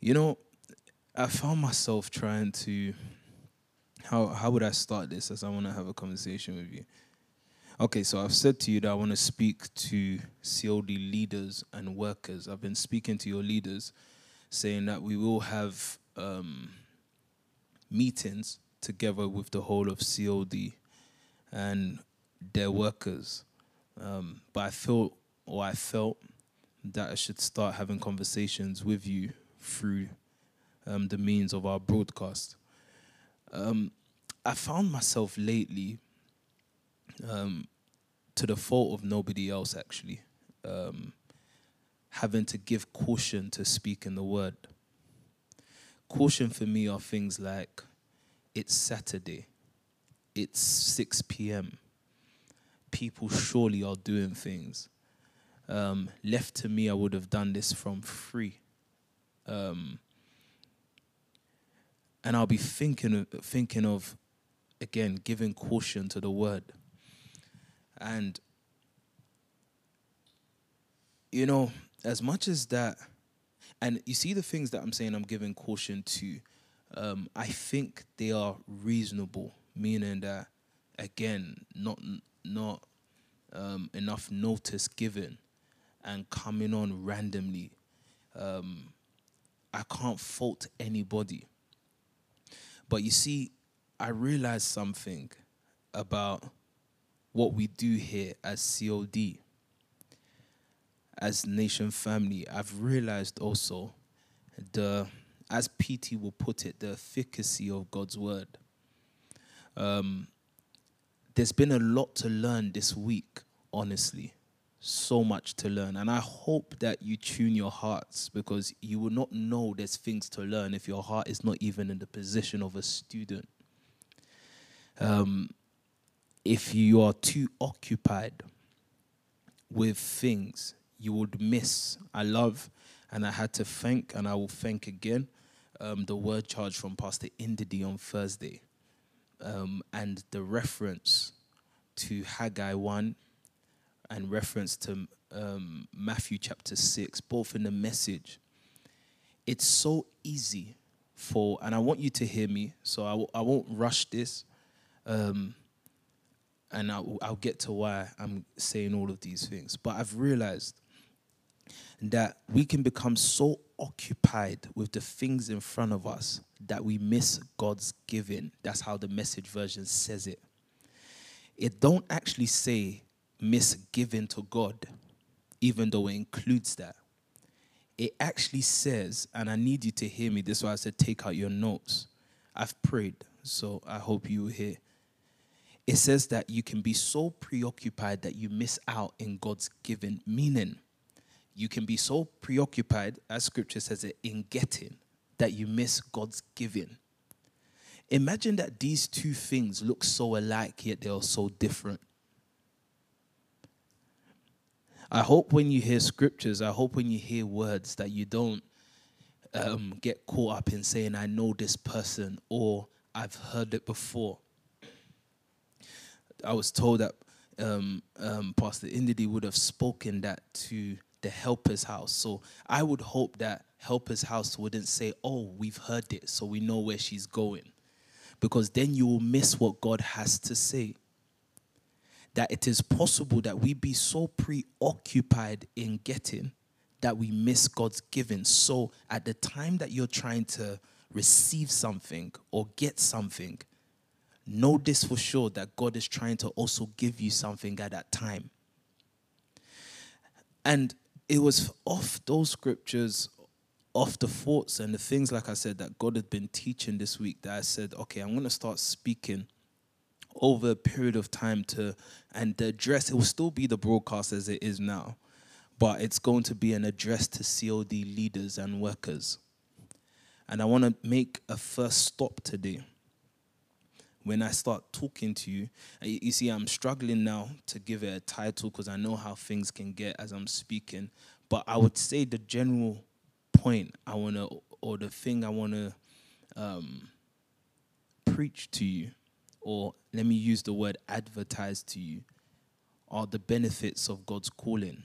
You know, I found myself trying to how how would I start this as I want to have a conversation with you. Okay, so I've said to you that I want to speak to COD leaders and workers. I've been speaking to your leaders, saying that we will have um, meetings together with the whole of COD and their workers. Um, but I felt, or I felt, that I should start having conversations with you through um, the means of our broadcast. Um, I found myself lately, um, to the fault of nobody else actually, um, having to give caution to speaking the word. Caution for me are things like it's Saturday, it's 6 p.m. People surely are doing things. Um, left to me, I would have done this from free. Um, and I'll be thinking thinking of again giving caution to the word. And you know, as much as that, and you see the things that I'm saying, I'm giving caution to. Um, I think they are reasonable, meaning that again, not not um, enough notice given and coming on randomly. Um, I can't fault anybody. But you see, I realized something about what we do here as COD, as Nation Family. I've realized also the, as PT will put it, the efficacy of God's word. Um, there's been a lot to learn this week, honestly. So much to learn. And I hope that you tune your hearts because you will not know there's things to learn if your heart is not even in the position of a student. Um, if you are too occupied with things, you would miss. I love, and I had to thank, and I will thank again, um, the word charge from Pastor Indidi on Thursday, um, and the reference to Haggai 1 and reference to um, Matthew chapter 6, both in the message. It's so easy for, and I want you to hear me, so I w- I won't rush this. Um, and I'll, I'll get to why I'm saying all of these things. But I've realized that we can become so occupied with the things in front of us that we miss God's giving. That's how the message version says it. It don't actually say miss giving to God, even though it includes that. It actually says, and I need you to hear me. This is why I said take out your notes. I've prayed, so I hope you hear it says that you can be so preoccupied that you miss out in God's giving, meaning you can be so preoccupied, as scripture says it, in getting that you miss God's giving. Imagine that these two things look so alike, yet they are so different. I hope when you hear scriptures, I hope when you hear words that you don't um, get caught up in saying, I know this person or I've heard it before I was told that um, um, Pastor Indidi would have spoken that to the helper's house. So I would hope that helper's house wouldn't say, "Oh, we've heard it, so we know where she's going," because then you will miss what God has to say. That it is possible that we be so preoccupied in getting that we miss God's giving. So at the time that you're trying to receive something or get something, know this for sure that God is trying to also give you something at that time. And it was off those scriptures, off the thoughts and the things, like I said, that God had been teaching this week that I said, okay, I'm going to start speaking over a period of time to, and the address, it will still be the broadcast as it is now, but it's going to be an address to COD leaders and workers. And I want to make a first stop today when I start talking to you, you see, I'm struggling now to give it a title because I know how things can get as I'm speaking. But I would say the general point I want to, or the thing I want to um, preach to you, or let me use the word advertise to you, are the benefits of God's calling.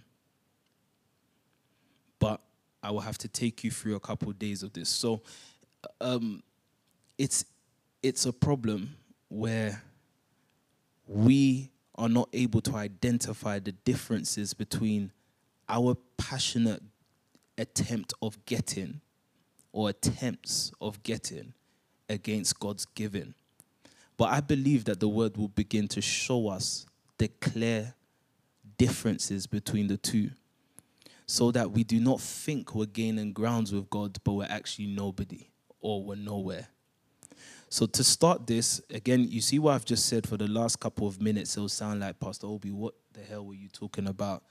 But I will have to take you through a couple of days of this. So, um, it's it's a problem where we are not able to identify the differences between our passionate attempt of getting or attempts of getting against God's giving. But I believe that the word will begin to show us the clear differences between the two so that we do not think we're gaining grounds with God, but we're actually nobody or we're nowhere. So to start this, again, you see what I've just said for the last couple of minutes. It'll sound like Pastor Obi, what the hell were you talking about?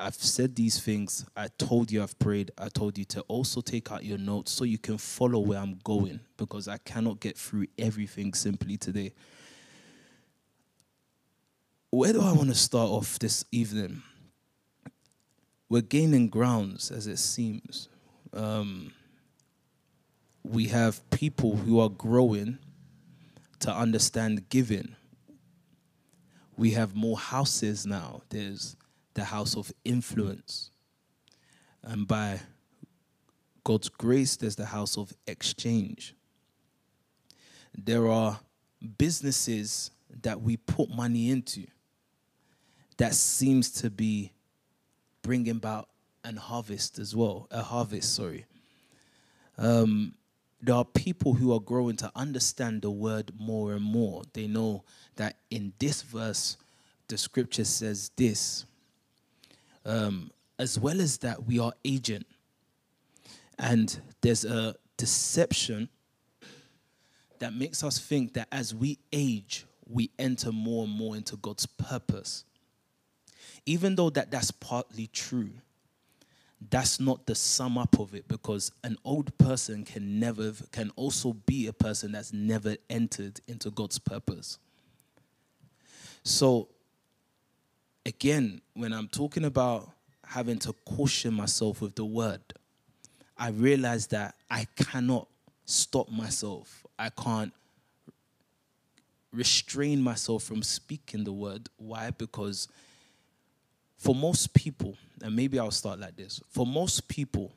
I've said these things. I told you I've prayed. I told you to also take out your notes so you can follow where I'm going because I cannot get through everything simply today. Where do I want to start off this evening? We're gaining grounds as it seems. Um, we have people who are growing to understand giving. We have more houses now. There's the house of influence. And by God's grace, there's the house of exchange. There are businesses that we put money into that seems to be bringing about an harvest as well, a harvest, sorry. Um, there are people who are growing to understand the word more and more. They know that in this verse, the scripture says this. Um, as well as that, we are agent. And there's a deception that makes us think that as we age, we enter more and more into God's purpose. Even though that that's partly true, that's not the sum up of it because an old person can never can also be a person that's never entered into God's purpose. So again, when I'm talking about having to caution myself with the word, I realize that I cannot stop myself. I can't restrain myself from speaking the word. Why? Because for most people, and maybe I'll start like this. For most people,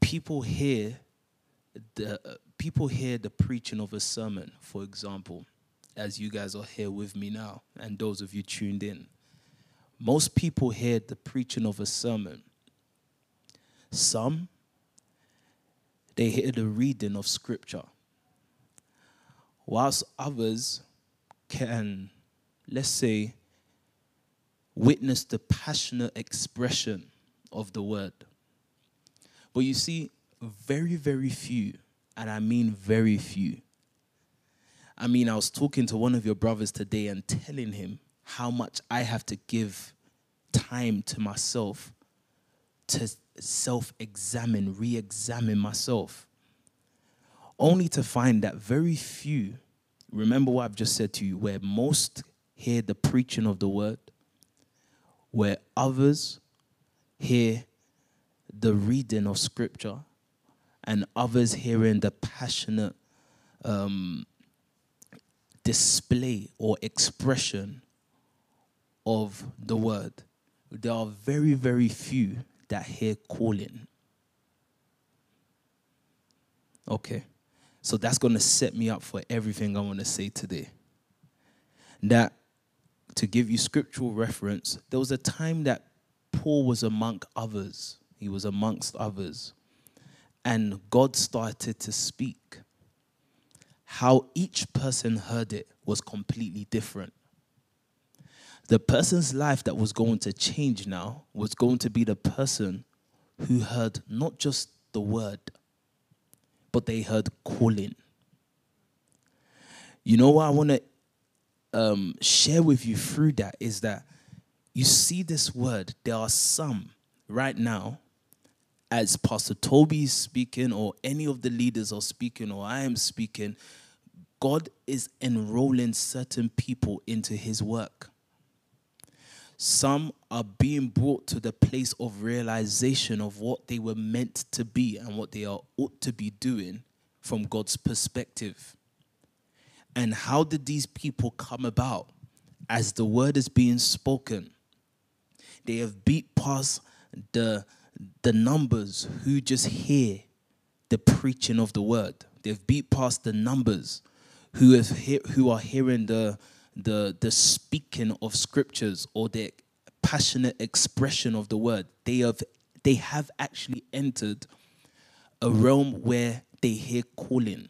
people hear the people hear the preaching of a sermon, for example, as you guys are here with me now, and those of you tuned in. Most people hear the preaching of a sermon. Some they hear the reading of scripture. Whilst others can, let's say, witness the passionate expression of the word. But you see, very, very few, and I mean very few. I mean, I was talking to one of your brothers today and telling him how much I have to give time to myself to self examine, re examine myself, only to find that very few, remember what I've just said to you, where most hear the preaching of the word, where others hear the reading of scripture and others hearing the passionate um, display or expression of the word. There are very, very few that hear calling. Okay. So that's going to set me up for everything I want to say today. That to give you scriptural reference, there was a time that Paul was among others. He was amongst others. And God started to speak. How each person heard it was completely different. The person's life that was going to change now was going to be the person who heard not just the word, but they heard calling. You know what I want to um, share with you through that is that you see this word. There are some right now, as Pastor Toby is speaking, or any of the leaders are speaking, or I am speaking, God is enrolling certain people into his work. Some are being brought to the place of realization of what they were meant to be and what they are ought to be doing from God's perspective. And how did these people come about? As the word is being spoken, they have beat past the, the numbers who just hear the preaching of the word. They've beat past the numbers who have who are hearing the the the speaking of scriptures or the passionate expression of the word. They have they have actually entered a realm where they hear calling.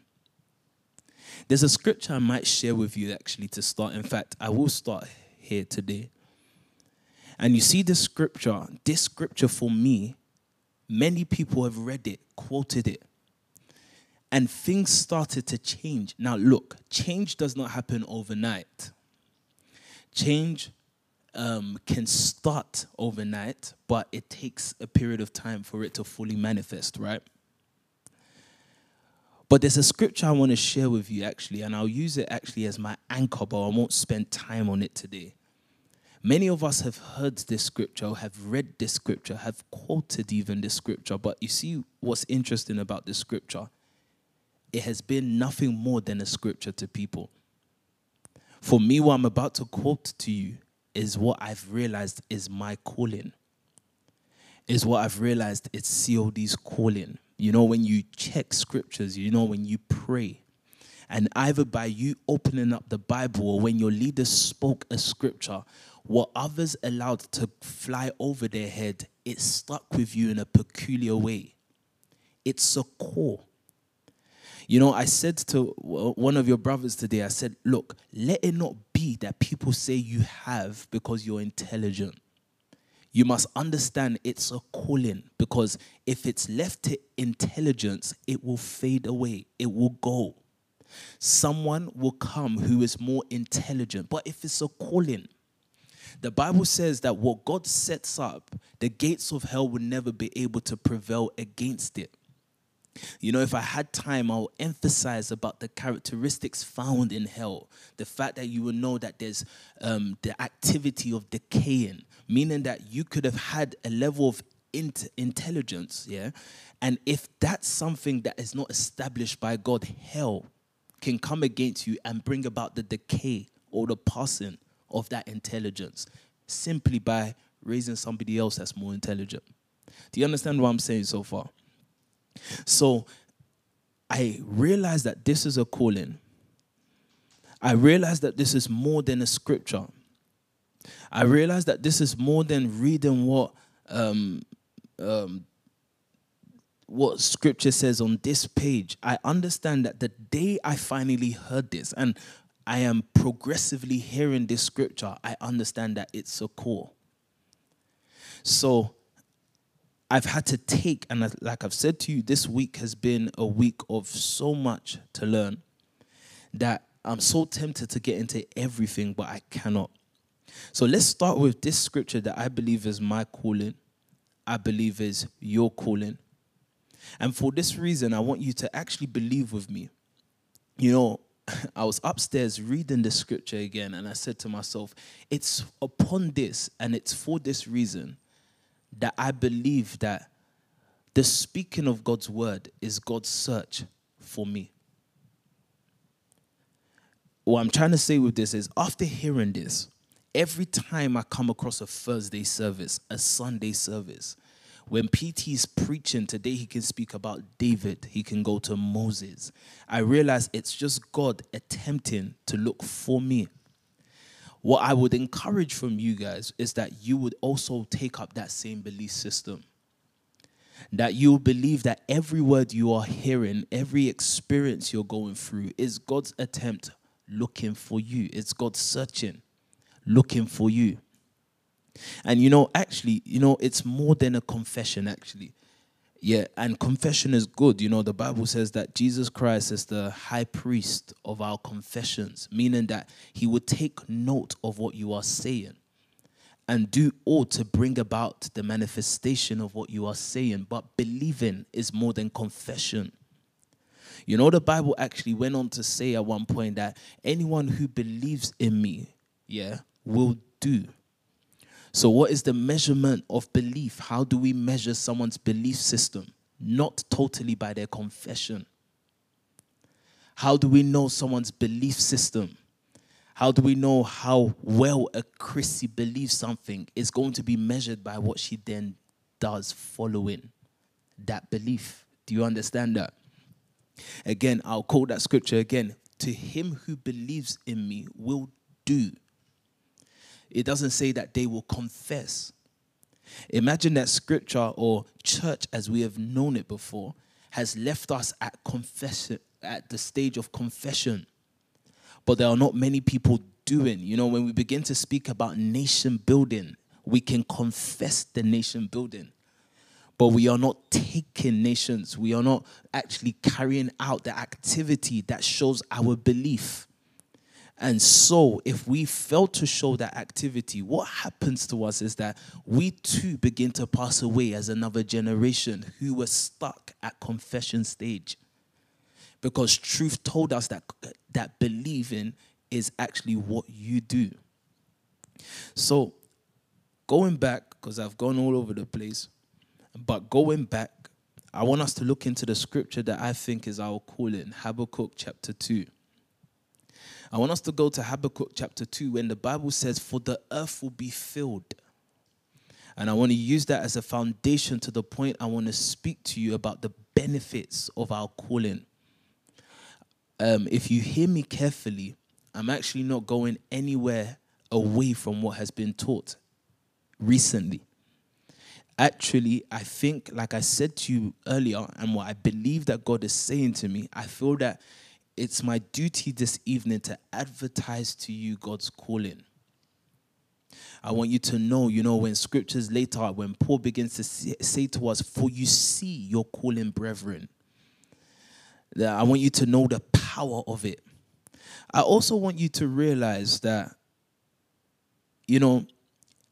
There's a scripture I might share with you actually to start. In fact, I will start here today. And you see this scripture, this scripture for me, many people have read it, quoted it, and things started to change. Now, look, change does not happen overnight. Change um, can start overnight, but it takes a period of time for it to fully manifest, right? But there's a scripture I want to share with you actually, and I'll use it actually as my anchor, but I won't spend time on it today. Many of us have heard this scripture, have read this scripture, have quoted even this scripture, but you see what's interesting about this scripture? It has been nothing more than a scripture to people. For me, what I'm about to quote to you is what I've realized is my calling, is what I've realized it's COD's calling. You know, when you check scriptures, you know, when you pray, and either by you opening up the Bible or when your leader spoke a scripture, what others allowed to fly over their head, it stuck with you in a peculiar way. It's a core. You know, I said to one of your brothers today, I said, look, let it not be that people say you have because you're intelligent you must understand it's a calling because if it's left to intelligence, it will fade away, it will go. Someone will come who is more intelligent. But if it's a calling, the Bible says that what God sets up, the gates of hell will never be able to prevail against it. You know, if I had time, I'll emphasize about the characteristics found in hell. The fact that you will know that there's um, the activity of decaying, meaning that you could have had a level of int- intelligence, yeah. And if that's something that is not established by God, hell can come against you and bring about the decay or the passing of that intelligence simply by raising somebody else that's more intelligent. Do you understand what I'm saying so far? So I realized that this is a calling. I realized that this is more than a scripture. I realized that this is more than reading what um, um, what scripture says on this page. I understand that the day I finally heard this, and I am progressively hearing this scripture, I understand that it's a call. So I've had to take, and like I've said to you, this week has been a week of so much to learn that I'm so tempted to get into everything, but I cannot. So let's start with this scripture that I believe is my calling, I believe is your calling. And for this reason, I want you to actually believe with me. You know, I was upstairs reading the scripture again, and I said to myself, it's upon this and it's for this reason that I believe that the speaking of God's word is God's search for me. What I'm trying to say with this is after hearing this, every time I come across a Thursday service, a Sunday service, when PT is preaching today, he can speak about David, he can go to Moses. I realize it's just God attempting to look for me what I would encourage from you guys is that you would also take up that same belief system. That you believe that every word you are hearing, every experience you're going through is God's attempt looking for you. It's God searching, looking for you. And you know, actually, you know, it's more than a confession, actually. Yeah, and confession is good. You know, the Bible says that Jesus Christ is the high priest of our confessions, meaning that he would take note of what you are saying and do all to bring about the manifestation of what you are saying. But believing is more than confession. You know, the Bible actually went on to say at one point that anyone who believes in me, yeah, will do. So, what is the measurement of belief? How do we measure someone's belief system? Not totally by their confession. How do we know someone's belief system? How do we know how well a Chrissy believes something is going to be measured by what she then does following that belief. Do you understand that? Again, I'll quote that scripture again. To him who believes in me will do. It doesn't say that they will confess. Imagine that scripture or church as we have known it before has left us at confession at the stage of confession. But there are not many people doing. You know, when we begin to speak about nation building, we can confess the nation building. But we are not taking nations. We are not actually carrying out the activity that shows our belief. And so, if we fail to show that activity, what happens to us is that we too begin to pass away as another generation who were stuck at confession stage. Because truth told us that, that believing is actually what you do. So, going back, because I've gone all over the place, but going back, I want us to look into the scripture that I think is our calling Habakkuk chapter 2. I want us to go to Habakkuk chapter 2 when the Bible says, For the earth will be filled. And I want to use that as a foundation to the point I want to speak to you about the benefits of our calling. Um, if you hear me carefully, I'm actually not going anywhere away from what has been taught recently. Actually, I think, like I said to you earlier, and what I believe that God is saying to me, I feel that it's my duty this evening to advertise to you God's calling. I want you to know, you know, when scriptures later, when Paul begins to say to us, For you see your calling, brethren, that I want you to know the power of it. I also want you to realize that, you know,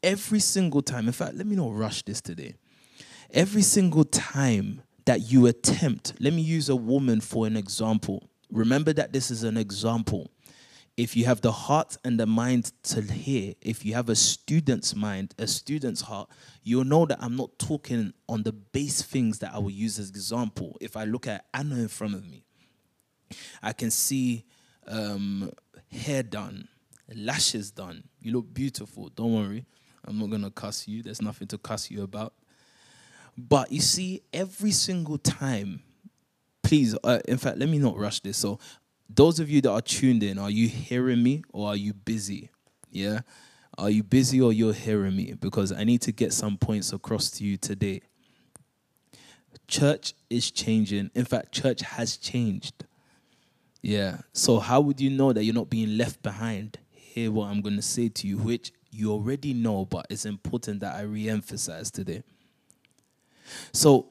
every single time, in fact, let me not rush this today. Every single time that you attempt, let me use a woman for an example. Remember that this is an example. If you have the heart and the mind to hear, if you have a student's mind, a student's heart, you'll know that I'm not talking on the base things that I will use as example. If I look at Anna in front of me, I can see um, hair done, lashes done. You look beautiful. Don't worry. I'm not going to cuss you. There's nothing to cuss you about. But you see, every single time please, uh, in fact, let me not rush this. So, those of you that are tuned in, are you hearing me or are you busy? Yeah. Are you busy or you're hearing me? Because I need to get some points across to you today. Church is changing. In fact, church has changed. Yeah. So, how would you know that you're not being left behind? Hear what I'm going to say to you, which you already know, but it's important that I re emphasize today. So,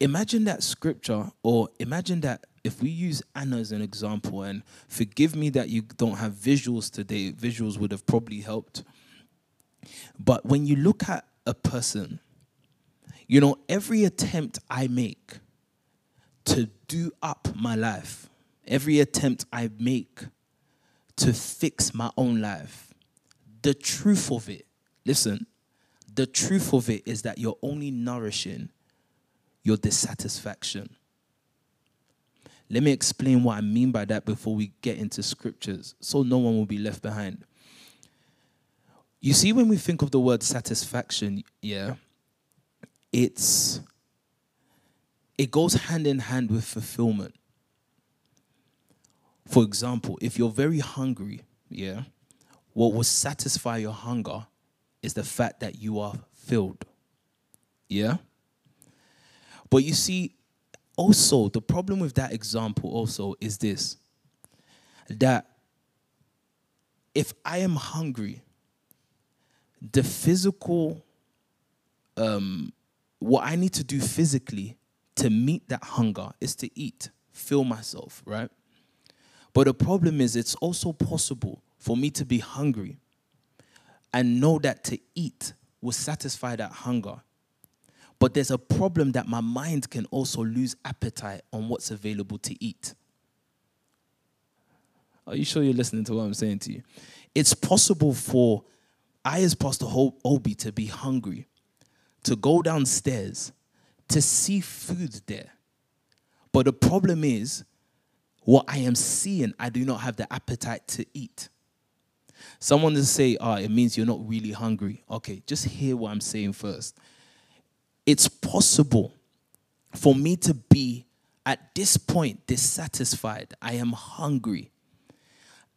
imagine that scripture, or imagine that if we use Anna as an example, and forgive me that you don't have visuals today, visuals would have probably helped. But when you look at a person, you know, every attempt I make to do up my life, every attempt I make to fix my own life, the truth of it, listen, the truth of it is that you're only nourishing your dissatisfaction. Let me explain what I mean by that before we get into scriptures so no one will be left behind. You see, when we think of the word satisfaction, yeah, it's it goes hand in hand with fulfillment. For example, if you're very hungry, yeah, what will satisfy your hunger is the fact that you are filled. Yeah? But you see, also, the problem with that example also is this that if I am hungry, the physical, um, what I need to do physically to meet that hunger is to eat, fill myself, right? But the problem is, it's also possible for me to be hungry and know that to eat will satisfy that hunger but there's a problem that my mind can also lose appetite on what's available to eat. Are you sure you're listening to what I'm saying to you? It's possible for I, as Pastor Obi, to be hungry, to go downstairs, to see food there. But the problem is, what I am seeing, I do not have the appetite to eat. Someone to say, oh, it means you're not really hungry. Okay, just hear what I'm saying first it's possible for me to be at this point dissatisfied. I am hungry.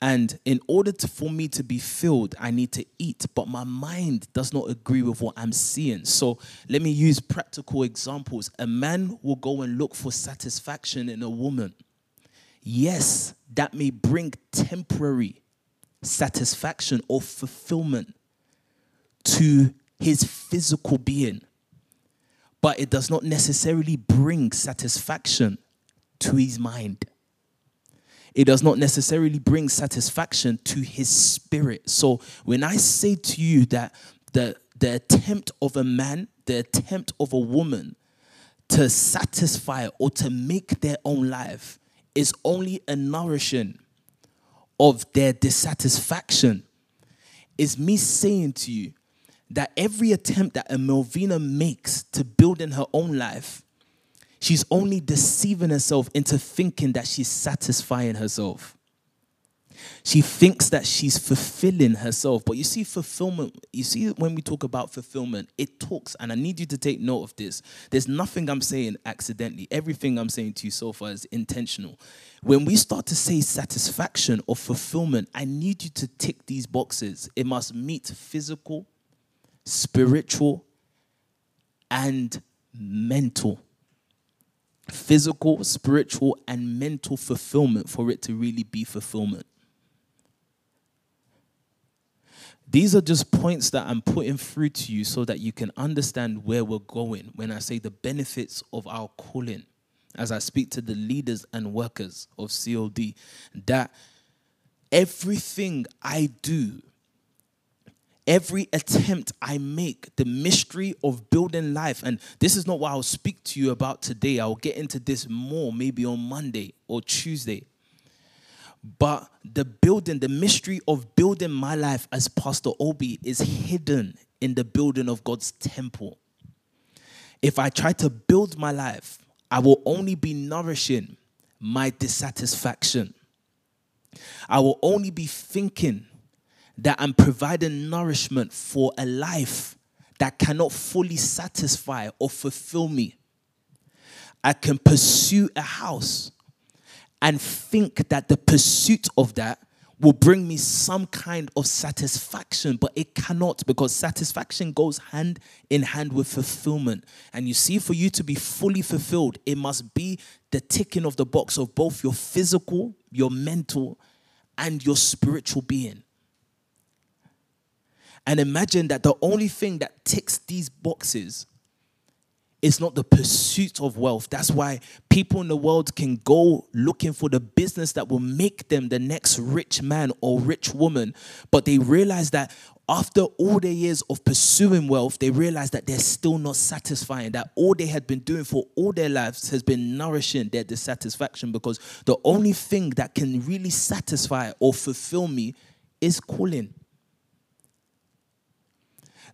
And in order to, for me to be filled, I need to eat, but my mind does not agree with what I'm seeing. So let me use practical examples. A man will go and look for satisfaction in a woman. Yes, that may bring temporary satisfaction or fulfillment to his physical being, but it does not necessarily bring satisfaction to his mind it does not necessarily bring satisfaction to his spirit. So when I say to you that the, the attempt of a man, the attempt of a woman to satisfy or to make their own life is only a nourishing of their dissatisfaction, is me saying to you that every attempt that a Melvina makes to build in her own life she's only deceiving herself into thinking that she's satisfying herself. She thinks that she's fulfilling herself. But you see, fulfillment, you see, when we talk about fulfillment, it talks, and I need you to take note of this. There's nothing I'm saying accidentally. Everything I'm saying to you so far is intentional. When we start to say satisfaction or fulfillment, I need you to tick these boxes. It must meet physical, spiritual, and mental physical, spiritual, and mental fulfillment for it to really be fulfillment. These are just points that I'm putting through to you so that you can understand where we're going when I say the benefits of our calling. As I speak to the leaders and workers of COD, that everything I do every attempt I make, the mystery of building life. And this is not what I'll speak to you about today. I'll get into this more maybe on Monday or Tuesday. But the building, the mystery of building my life as Pastor Obi is hidden in the building of God's temple. If I try to build my life, I will only be nourishing my dissatisfaction. I will only be thinking that I'm providing nourishment for a life that cannot fully satisfy or fulfill me. I can pursue a house and think that the pursuit of that will bring me some kind of satisfaction, but it cannot because satisfaction goes hand in hand with fulfillment. And you see, for you to be fully fulfilled, it must be the ticking of the box of both your physical, your mental, and your spiritual being. And imagine that the only thing that ticks these boxes is not the pursuit of wealth. That's why people in the world can go looking for the business that will make them the next rich man or rich woman. But they realize that after all their years of pursuing wealth, they realize that they're still not satisfying, that all they had been doing for all their lives has been nourishing their dissatisfaction because the only thing that can really satisfy or fulfill me is calling.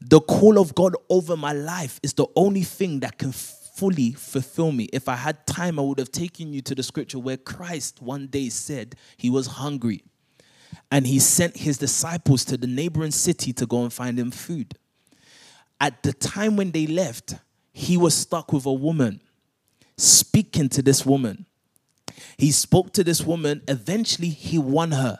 The call of God over my life is the only thing that can fully fulfill me. If I had time, I would have taken you to the scripture where Christ one day said he was hungry and he sent his disciples to the neighboring city to go and find him food. At the time when they left, he was stuck with a woman, speaking to this woman. He spoke to this woman. Eventually, he won her.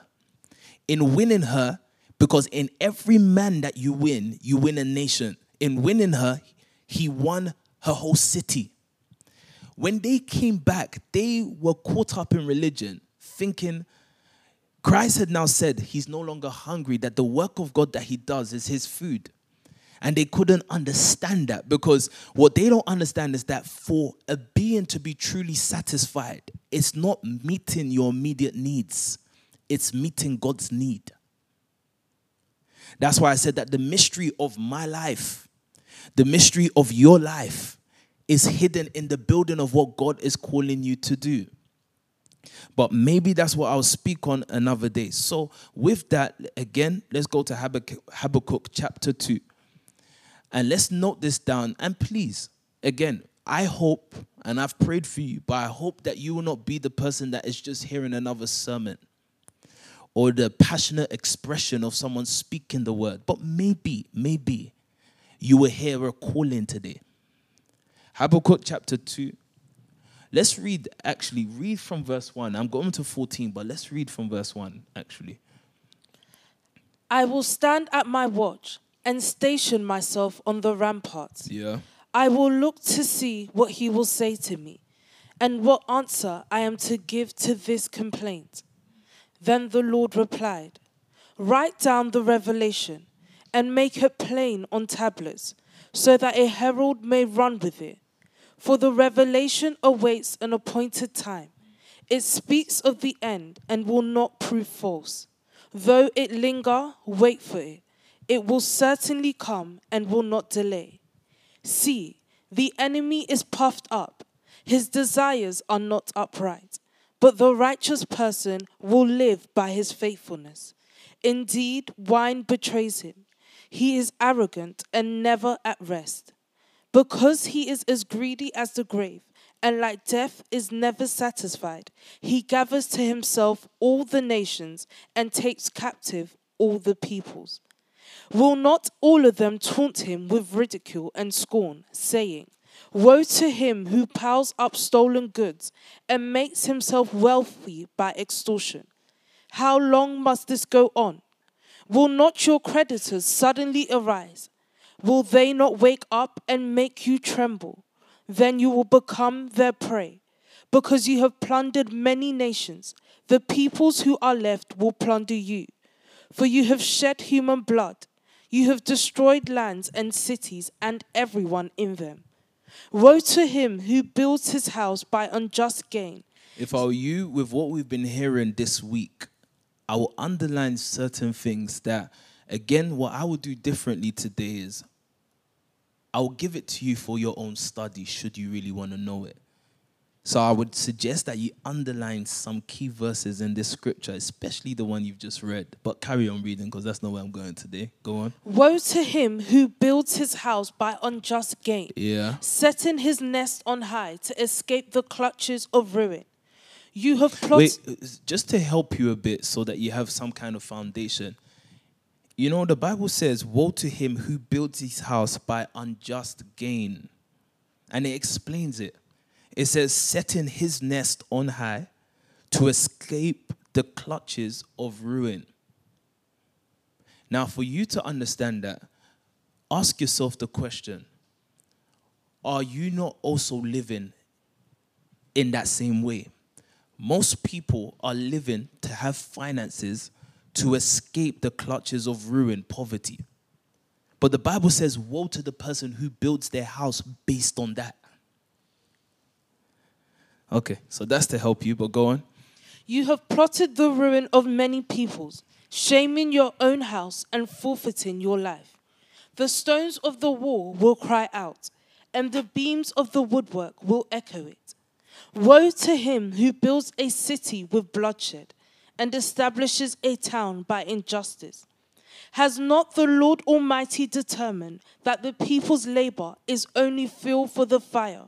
In winning her, because in every man that you win, you win a nation. In winning her, he won her whole city. When they came back, they were caught up in religion, thinking Christ had now said he's no longer hungry, that the work of God that he does is his food. And they couldn't understand that because what they don't understand is that for a being to be truly satisfied, it's not meeting your immediate needs, it's meeting God's need. That's why I said that the mystery of my life, the mystery of your life, is hidden in the building of what God is calling you to do. But maybe that's what I'll speak on another day. So, with that, again, let's go to Habakkuk, Habakkuk chapter 2. And let's note this down. And please, again, I hope, and I've prayed for you, but I hope that you will not be the person that is just hearing another sermon or the passionate expression of someone speaking the word. But maybe, maybe you will hear a calling today. Habakkuk chapter 2. Let's read, actually, read from verse 1. I'm going to 14, but let's read from verse 1, actually. I will stand at my watch and station myself on the ramparts. Yeah. I will look to see what he will say to me and what answer I am to give to this complaint. Then the Lord replied, Write down the revelation and make it plain on tablets, so that a herald may run with it. For the revelation awaits an appointed time. It speaks of the end and will not prove false. Though it linger, wait for it. It will certainly come and will not delay. See, the enemy is puffed up, his desires are not upright, but the righteous person will live by his faithfulness. Indeed, wine betrays him. He is arrogant and never at rest. Because he is as greedy as the grave, and like death is never satisfied, he gathers to himself all the nations and takes captive all the peoples. Will not all of them taunt him with ridicule and scorn, saying, Woe to him who piles up stolen goods and makes himself wealthy by extortion. How long must this go on? Will not your creditors suddenly arise? Will they not wake up and make you tremble? Then you will become their prey, because you have plundered many nations. The peoples who are left will plunder you, for you have shed human blood. You have destroyed lands and cities and everyone in them. Woe to him who builds his house by unjust gain. If I were you, with what we've been hearing this week, I will underline certain things that, again, what I would do differently today is I will give it to you for your own study, should you really want to know it. So I would suggest that you underline some key verses in this scripture, especially the one you've just read. But carry on reading because that's not where I'm going today. Go on. Woe to him who builds his house by unjust gain, Yeah. setting his nest on high to escape the clutches of ruin. You have plotted. Wait, uh, just to help you a bit so that you have some kind of foundation. You know, the Bible says, Woe to him who builds his house by unjust gain. And it explains it. It says, Setting his nest on high to escape the clutches of ruin. Now, for you to understand that, ask yourself the question Are you not also living in that same way? Most people are living to have finances to escape the clutches of ruin, poverty. But the Bible says, Woe to the person who builds their house based on that. Okay, so that's to help you, but go on. You have plotted the ruin of many peoples, shaming your own house and forfeiting your life. The stones of the wall will cry out, and the beams of the woodwork will echo it. Woe to him who builds a city with bloodshed and establishes a town by injustice. Has not the Lord Almighty determined that the people's labor is only fuel for the fire,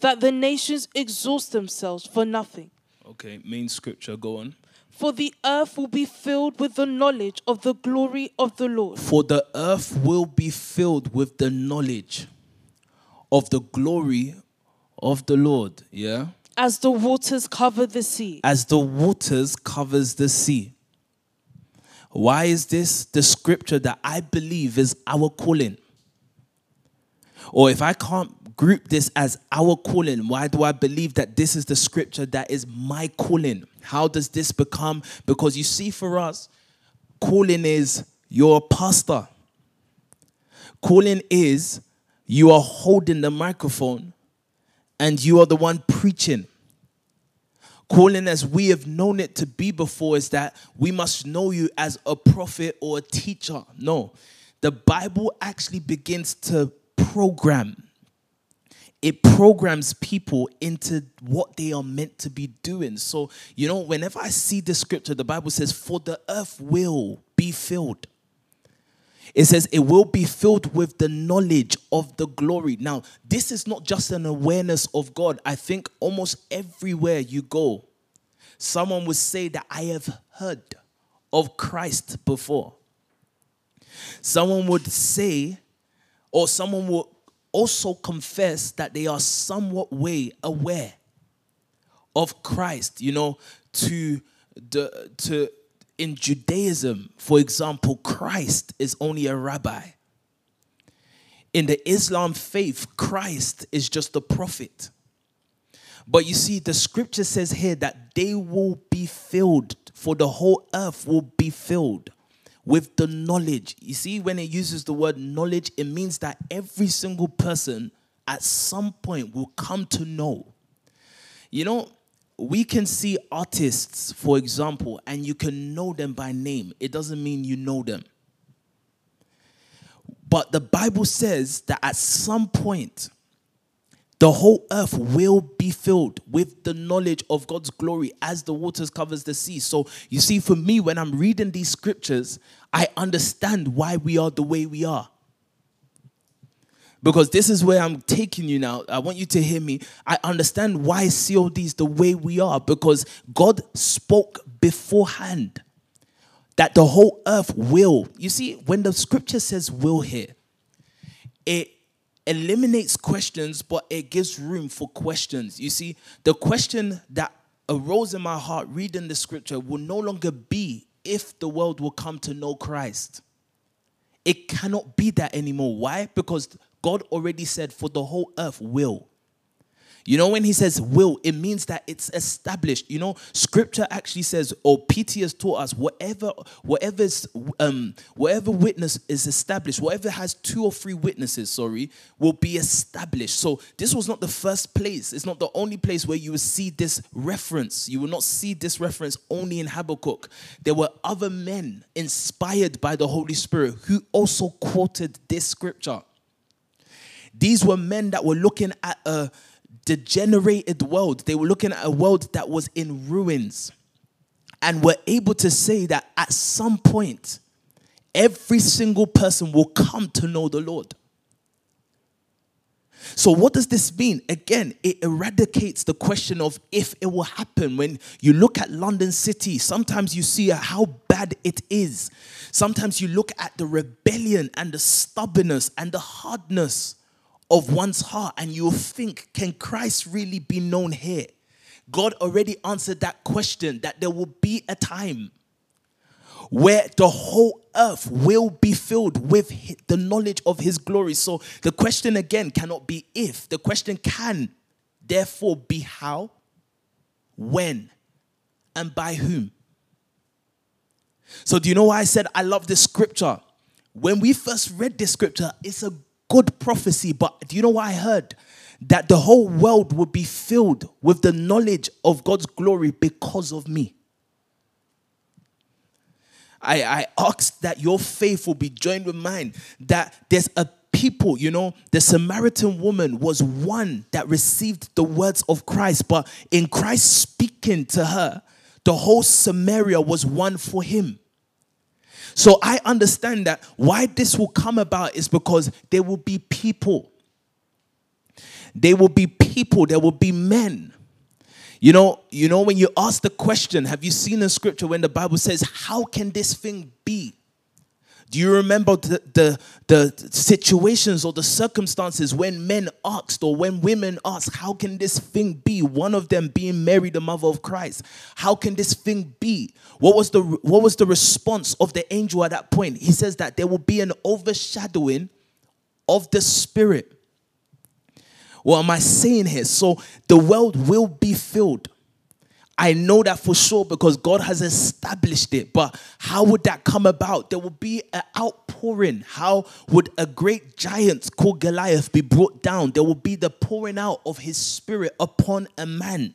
that the nations exhaust themselves for nothing? Okay, main scripture, go on. For the earth will be filled with the knowledge of the glory of the Lord. For the earth will be filled with the knowledge of the glory of the Lord. Yeah? As the waters cover the sea. As the waters covers the sea. Why is this the scripture that I believe is our calling? Or if I can't group this as our calling, why do I believe that this is the scripture that is my calling? How does this become? Because you see, for us, calling is you're a pastor. Calling is you are holding the microphone and you are the one preaching. Calling as we have known it to be before is that we must know you as a prophet or a teacher. No, the Bible actually begins to program. It programs people into what they are meant to be doing. So, you know, whenever I see this scripture, the Bible says, For the earth will be filled. It says it will be filled with the knowledge of the glory. Now, this is not just an awareness of God. I think almost everywhere you go, someone would say that I have heard of Christ before. Someone would say, or someone will also confess that they are somewhat way aware of Christ, you know, to the to in Judaism, for example, Christ is only a rabbi. In the Islam faith, Christ is just a prophet. But you see, the scripture says here that they will be filled, for the whole earth will be filled with the knowledge. You see, when it uses the word knowledge, it means that every single person at some point will come to know. You know, we can see artists, for example, and you can know them by name. It doesn't mean you know them. But the Bible says that at some point, the whole earth will be filled with the knowledge of God's glory as the waters covers the sea. So you see, for me, when I'm reading these scriptures, I understand why we are the way we are. Because this is where I'm taking you now. I want you to hear me. I understand why COD is the way we are because God spoke beforehand that the whole earth will. You see, when the scripture says will here, it eliminates questions, but it gives room for questions. You see, the question that arose in my heart reading the scripture will no longer be if the world will come to know Christ. It cannot be that anymore. Why? Because God already said, for the whole earth will. You know, when he says will, it means that it's established. You know, scripture actually says, or PT has taught us, whatever, whatever's, um, whatever witness is established, whatever has two or three witnesses, sorry, will be established. So this was not the first place. It's not the only place where you will see this reference. You will not see this reference only in Habakkuk. There were other men inspired by the Holy Spirit who also quoted this scripture. These were men that were looking at a degenerated world. They were looking at a world that was in ruins and were able to say that at some point, every single person will come to know the Lord. So, what does this mean? Again, it eradicates the question of if it will happen. When you look at London City, sometimes you see how bad it is. Sometimes you look at the rebellion and the stubbornness and the hardness of one's heart and you'll think, can Christ really be known here? God already answered that question that there will be a time where the whole earth will be filled with the knowledge of his glory. So the question again cannot be if, the question can therefore be how, when, and by whom. So, do you know why I said I love this scripture? When we first read this scripture, it's a good prophecy, but do you know what I heard? That the whole world would be filled with the knowledge of God's glory because of me. I, I asked that your faith will be joined with mine, that there's a people, you know, the Samaritan woman was one that received the words of Christ, but in Christ speaking to her, the whole Samaria was one for him. So I understand that why this will come about is because there will be people. There will be people, there will be men. You know, you know when you ask the question, have you seen in scripture when the Bible says, "How can this thing be?" Do you remember the, the, the, situations or the circumstances when men asked or when women asked, How can this thing be? One of them being Mary, the mother of Christ. How can this thing be? What was the, what was the response of the angel at that point? He says that there will be an overshadowing of the Spirit. What am I saying here? So the world will be filled I know that for sure because God has established it. But how would that come about? There will be an outpouring. How would a great giant called Goliath be brought down? There will be the pouring out of his spirit upon a man.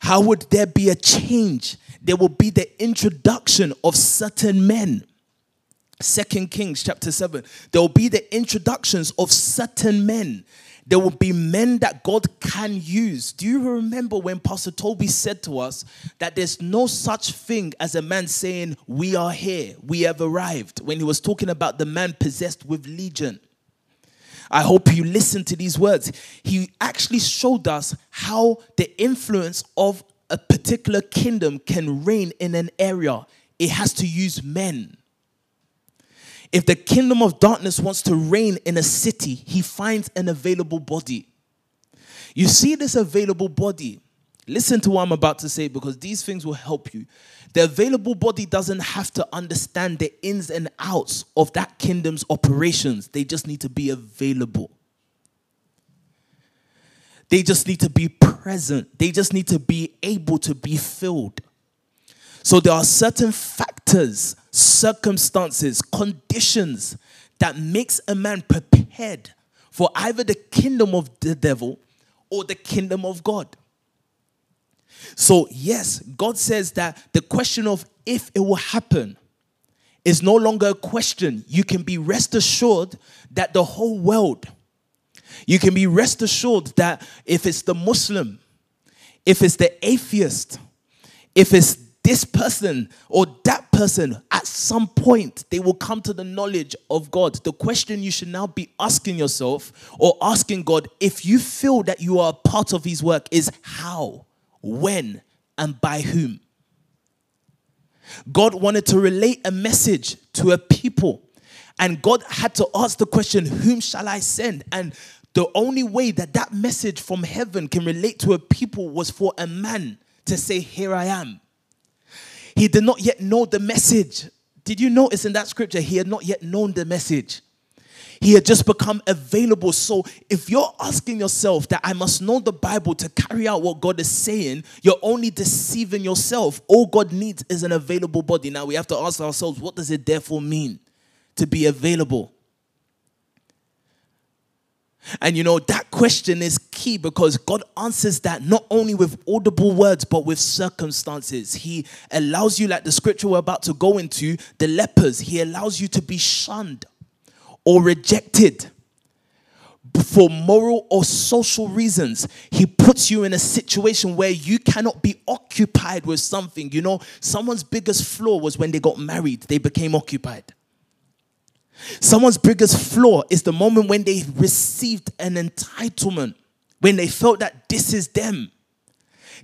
How would there be a change? There will be the introduction of certain men. Second Kings chapter 7. There will be the introductions of certain men there will be men that God can use. Do you remember when Pastor Toby said to us that there's no such thing as a man saying, We are here, we have arrived, when he was talking about the man possessed with legion? I hope you listen to these words. He actually showed us how the influence of a particular kingdom can reign in an area. It has to use men. If the kingdom of darkness wants to reign in a city, he finds an available body. You see this available body. Listen to what I'm about to say because these things will help you. The available body doesn't have to understand the ins and outs of that kingdom's operations, they just need to be available. They just need to be present. They just need to be able to be filled. So there are certain factors, circumstances, conditions that makes a man prepared for either the kingdom of the devil or the kingdom of God. So, yes, God says that the question of if it will happen is no longer a question. You can be rest assured that the whole world, you can be rest assured that if it's the Muslim, if it's the atheist, if it's this person or person, at some point they will come to the knowledge of God. The question you should now be asking yourself or asking God if you feel that you are a part of His work is how, when, and by whom. God wanted to relate a message to a people, and God had to ask the question, Whom shall I send? And the only way that that message from heaven can relate to a people was for a man to say, Here I am. He did not yet know the message. Did you notice in that scripture, he had not yet known the message? He had just become available. So if you're asking yourself that I must know the Bible to carry out what God is saying, you're only deceiving yourself. All God needs is an available body. Now we have to ask ourselves, what does it therefore mean to be available? And you know, that question is key because God answers that not only with audible words, but with circumstances. He allows you, like the scripture we're about to go into, the lepers, He allows you to be shunned or rejected for moral or social reasons. He puts you in a situation where you cannot be occupied with something. You know, someone's biggest flaw was when they got married, they became occupied. Someone's biggest flaw is the moment when they received an entitlement, when they felt that this is them.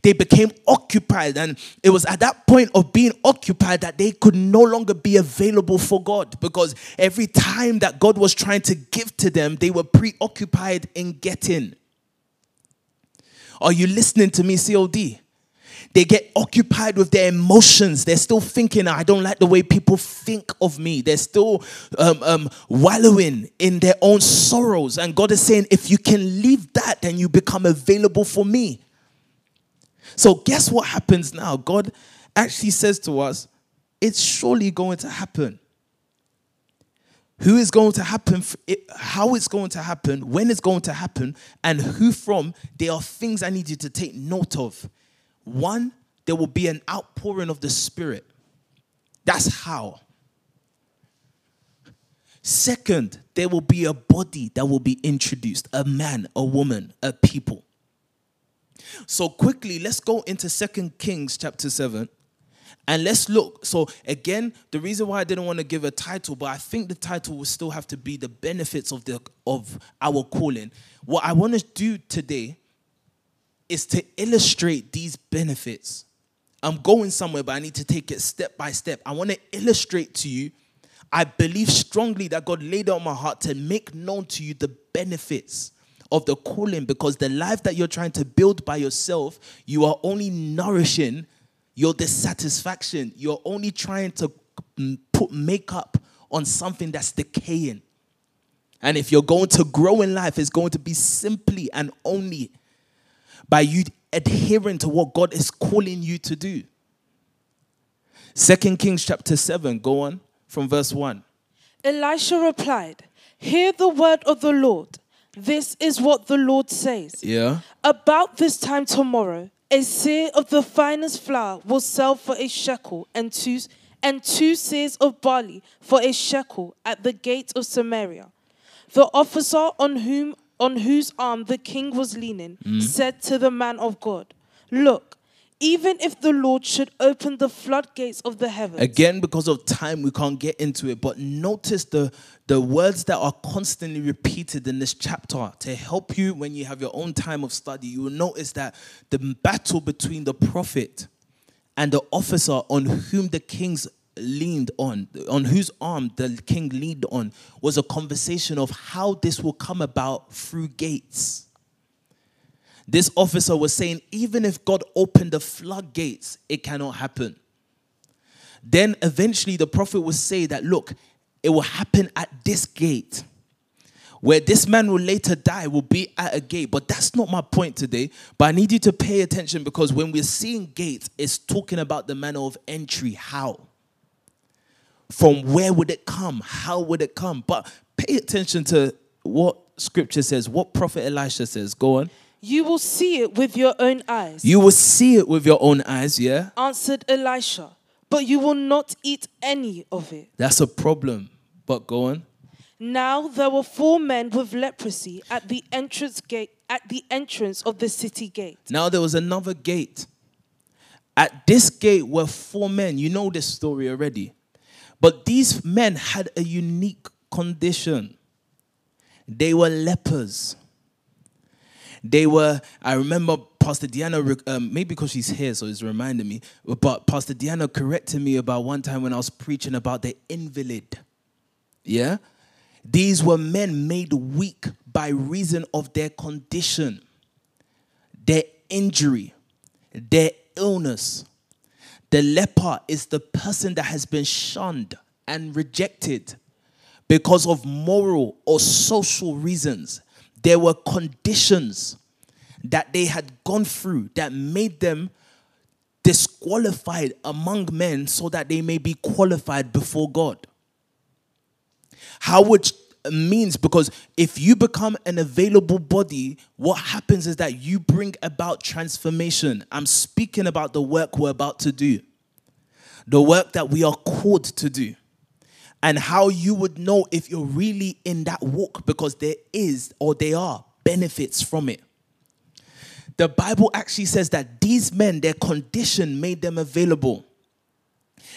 They became occupied, and it was at that point of being occupied that they could no longer be available for God because every time that God was trying to give to them, they were preoccupied in getting. Are you listening to me, COD? They get occupied with their emotions. They're still thinking, I don't like the way people think of me. They're still um, um, wallowing in their own sorrows. And God is saying, if you can leave that, then you become available for me. So, guess what happens now? God actually says to us, it's surely going to happen. Who is going to happen, how it's going to happen, when it's going to happen, and who from, there are things I need you to take note of one, there will be an outpouring of the Spirit. That's how. Second, there will be a body that will be introduced a man, a woman, a people. So, quickly, let's go into Second Kings chapter 7. And let's look. So, again, the reason why I didn't want to give a title, but I think the title will still have to be the benefits of, the, of our calling. What I want to do today is to illustrate these benefits. I'm going somewhere, but I need to take it step by step. I want to illustrate to you. I believe strongly that God laid on my heart to make known to you the benefits of the calling because the life that you're trying to build by yourself, you are only nourishing your dissatisfaction. You're only trying to mm, put makeup on something that's decaying. And if you're going to grow in life, it's going to be simply and only by you adhering to what God is calling you to do. Second Kings chapter 7, go on from verse 1. Elisha replied, Hear the word of the Lord. This is what the Lord says. Yeah. About this time tomorrow, a seah of the finest flour will sell for a shekel, and two, and two seahs of barley for a shekel at the gate of Samaria. The officer on whom on whose arm the king was leaning, mm. said to the man of God, Look, even if the Lord should open the floodgates of the heavens. Again, because of time, we can't get into it, but notice the, the words that are constantly repeated in this chapter to help you when you have your own time of study. You will notice that the battle between the prophet and the officer on whom the king's leaned on, on whose arm the king leaned on, was a conversation of how this will come about through gates. This officer was saying, even if God opened the floodgates, it cannot happen. Then eventually the prophet would say that, look, it will happen at this gate. Where this man will later die will be at a gate. But that's not my point today. But I need you to pay attention because when we're seeing gates, it's talking about the manner of entry. How? From where would it come? How would it come? But pay attention to what scripture says, what prophet Elisha says. Go on. You will see it with your own eyes, You will see it with your own eyes, yeah? answered Elisha, but you will not eat any of it. That's a problem. But go on. Now there were four men with leprosy at the entrance gate at the entrance of the city gate. Now there was another gate. At this gate were four men. You know this story already. But these men had a unique condition. They were lepers. They were, I remember Pastor Diana, um, maybe because she's here, so it's reminding me, but Pastor Diana corrected me about one time when I was preaching about the invalid. Yeah? These were men made weak by reason of their condition, their injury, their illness. The leper is the person that has been shunned and rejected because of moral or social reasons. There were conditions that they had gone through that made them disqualified among men so that they may be qualified before God. How which means because if you become an available body, what happens is that you bring about transformation. I'm speaking about the work we're about to do, the work that we are called to do, and how you would know if you're really in that walk because there is or there are benefits from it. The Bible actually says that these men, their condition made them available.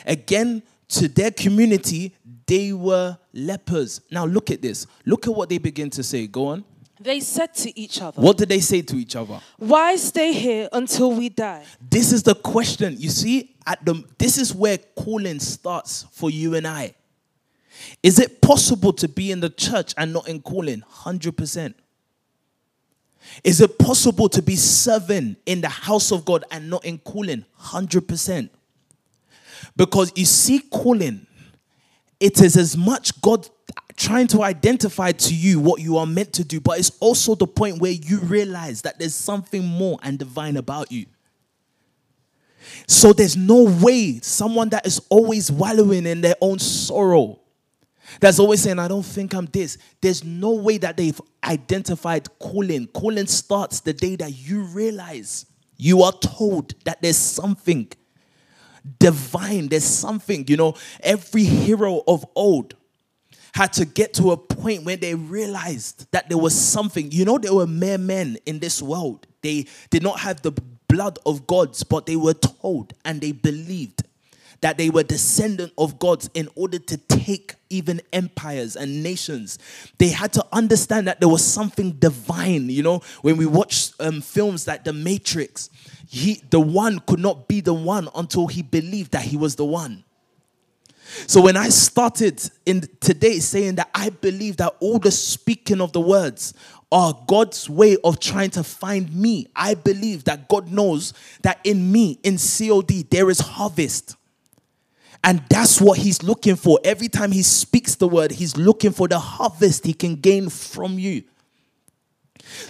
Again, to their community, they were lepers. Now look at this. Look at what they begin to say. Go on. They said to each other, What did they say to each other? Why stay here until we die? This is the question. You see, at the this is where calling starts for you and I. Is it possible to be in the church and not in calling? 100%. Is it possible to be serving in the house of God and not in calling? 100%. Because you see, calling, it is as much God trying to identify to you what you are meant to do, but it's also the point where you realize that there's something more and divine about you. So there's no way someone that is always wallowing in their own sorrow, that's always saying, I don't think I'm this. There's no way that they've identified calling. Calling starts the day that you realize you are told that there's something divine, there's something, you know, every hero of old had to get to a point where they realized that there was something. You know, there were mere men in this world. They did not have the blood of gods, but they were told and they believed that they were descendant of gods in order to take even empires and nations. They had to understand that there was something divine. You know, when we watch um, films like The Matrix, he, the one could not be the one until he believed that he was the one. So when I started in today saying that I believe that all the speaking of the words are God's way of trying to find me, I believe that God knows that in me, in COD, there is harvest. And that's what he's looking for. Every time he speaks the word, he's looking for the harvest he can gain from you.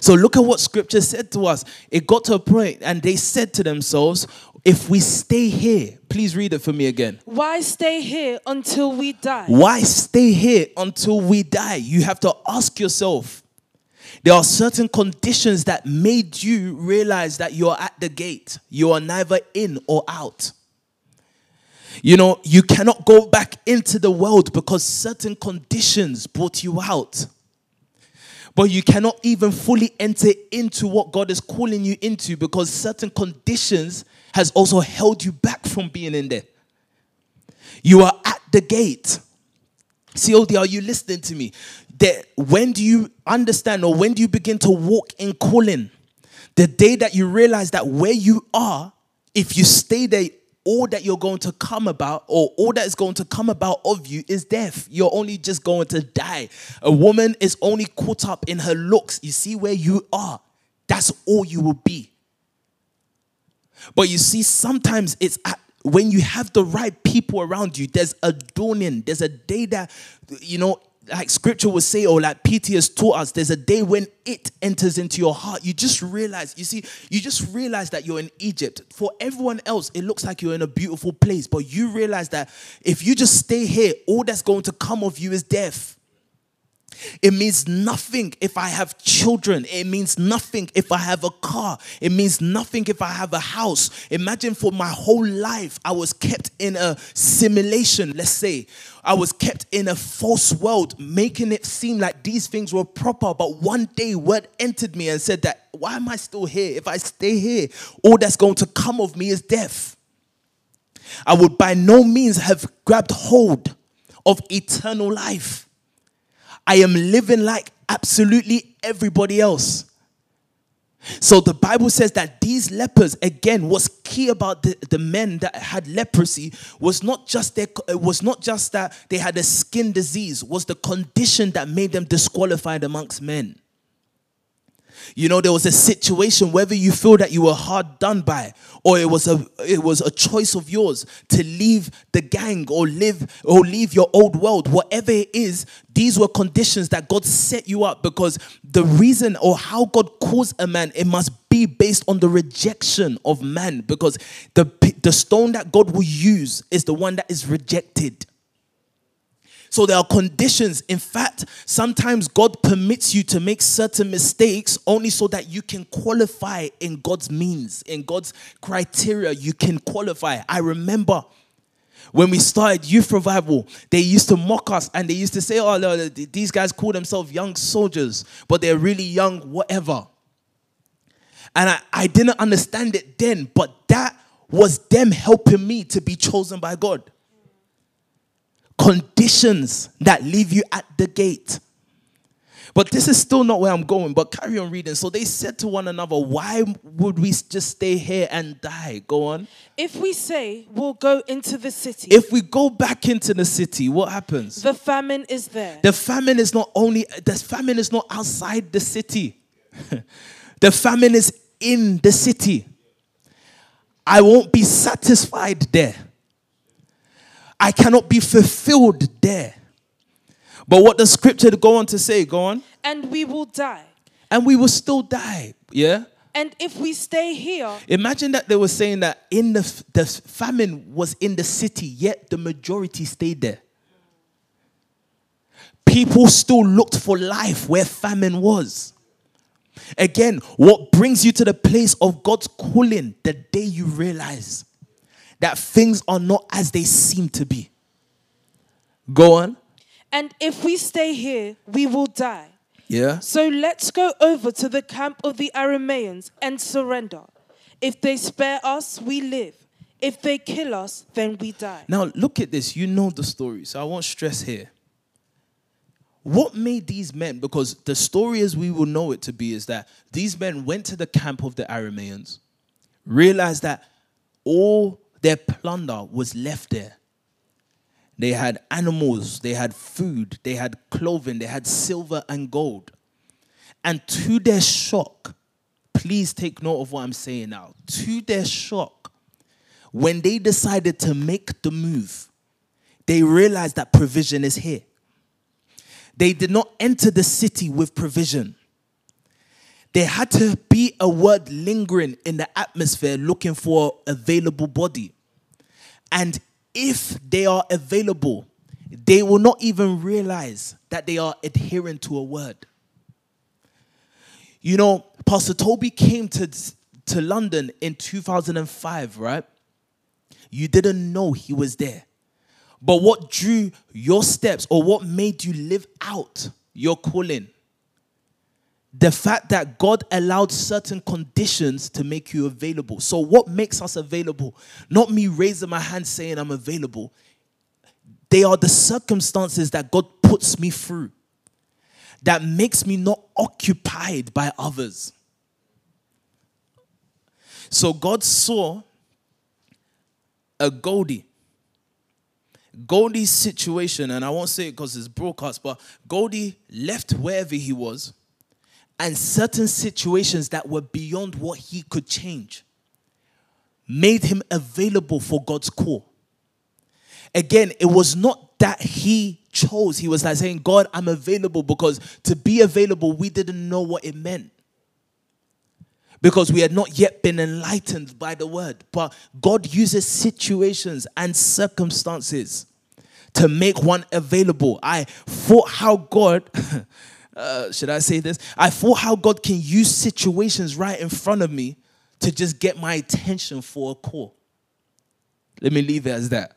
So look at what scripture said to us. It got to a point, and they said to themselves, If we stay here, please read it for me again. Why stay here until we die? Why stay here until we die? You have to ask yourself. There are certain conditions that made you realize that you're at the gate. You are neither in or out. You know, you cannot go back into the world because certain conditions brought you out. But you cannot even fully enter into what God is calling you into because certain conditions has also held you back from being in there. You are at the gate. COD, are you listening to me? That when do you understand or when do you begin to walk in calling? The day that you realize that where you are, if you stay there all that you're going to come about, or all that is going to come about of you, is death. You're only just going to die. A woman is only caught up in her looks. You see where you are. That's all you will be. But you see, sometimes it's at, when you have the right people around you, there's a dawning, there's a day that, you know, like scripture will say, or like PT has taught us, there's a day when it enters into your heart. You just realize, you see, you just realize that you're in Egypt. For everyone else, it looks like you're in a beautiful place, but you realize that if you just stay here, all that's going to come of you is death. It means nothing if I have children. It means nothing if I have a car. It means nothing if I have a house. Imagine for my whole life, I was kept in a simulation, let's say. I was kept in a false world, making it seem like these things were proper. But one day, word entered me and said that, why am I still here? If I stay here, all that's going to come of me is death. I would by no means have grabbed hold of eternal life. I am living like absolutely everybody else. So the Bible says that these lepers, again, what's key about the, the men that had leprosy was not just their—it was not just that they had a skin disease, was the condition that made them disqualified amongst men. You know, there was a situation whether you feel that you were hard done by or it was a it was a choice of yours to leave the gang or live or leave your old world. Whatever it is these were conditions that God set you up because the reason or how God calls a man it must be based on the rejection of man because the the stone that God will use is the one that is rejected so there are conditions. In fact, sometimes God permits you to make certain mistakes only so that you can qualify in God's means, in God's criteria. You can qualify. I remember when we started youth revival, they used to mock us and they used to say, Oh, no, these guys call themselves young soldiers, but they're really young, whatever. And I, I didn't understand it then, but that was them helping me to be chosen by God conditions that leave you at the gate. But this is still not where I'm going, but carry on reading. So they said to one another, Why would we just stay here and die? Go on. If we say we'll go into the city, If we go back into the city, what happens? the famine is there. The famine is not only, the famine is not outside the city, the famine is in the city. I won't be satisfied there. I cannot be fulfilled there. But what does scripture go on to say? Go on. and we will die. And we will still die. Yeah? And if we stay here, Imagine that they were saying that in the, the famine was in the city, yet the majority stayed there. People still looked for life where famine was. Again, what brings you to the place of God's calling the day you realize that things are not as they seem to be? Go on. and if we stay here, we will die. Yeah. So let's go over to the camp of the Arameans and surrender. If they spare us, we live. If they kill us, then we die. Now, look at this. You know the story, so I won't stress here. What made these men, because the story as we will know it to be, is that these men went to the camp of the Arameans, realized that all their plunder was left there. They had animals, they had food, they had clothing, they had silver and gold. And to their shock, please take note of what I'm saying now. To their shock, when they decided to make the move, they realized that provision is here. They did not enter the city with provision. There had to be a word lingering in the atmosphere looking for available body. And if they are available, they will not even realize that they are adhering to a word. You know, Pastor Toby came to, to London in 2005, right? You didn't know he was there. But what drew your steps or what made you live out your calling? The fact that God allowed certain conditions to make you available. So, what makes us available? Not me raising my hand saying I'm available. They are the circumstances that God puts me through that makes me not occupied by others. So, God saw a Goldie. Goldie's situation, and I won't say it because it's broadcast, but Goldie left wherever he was and certain situations that were beyond what he could change made him available for God's call. Again, it was not that he chose, he was like saying, God, I'm available because to be available, we didn't know what it meant because we had not yet been enlightened by the word. But God uses situations and circumstances to make one available. I thought how God, uh, should I say this? I thought how God can use situations right in front of me to just get my attention for a call. Let me leave it as that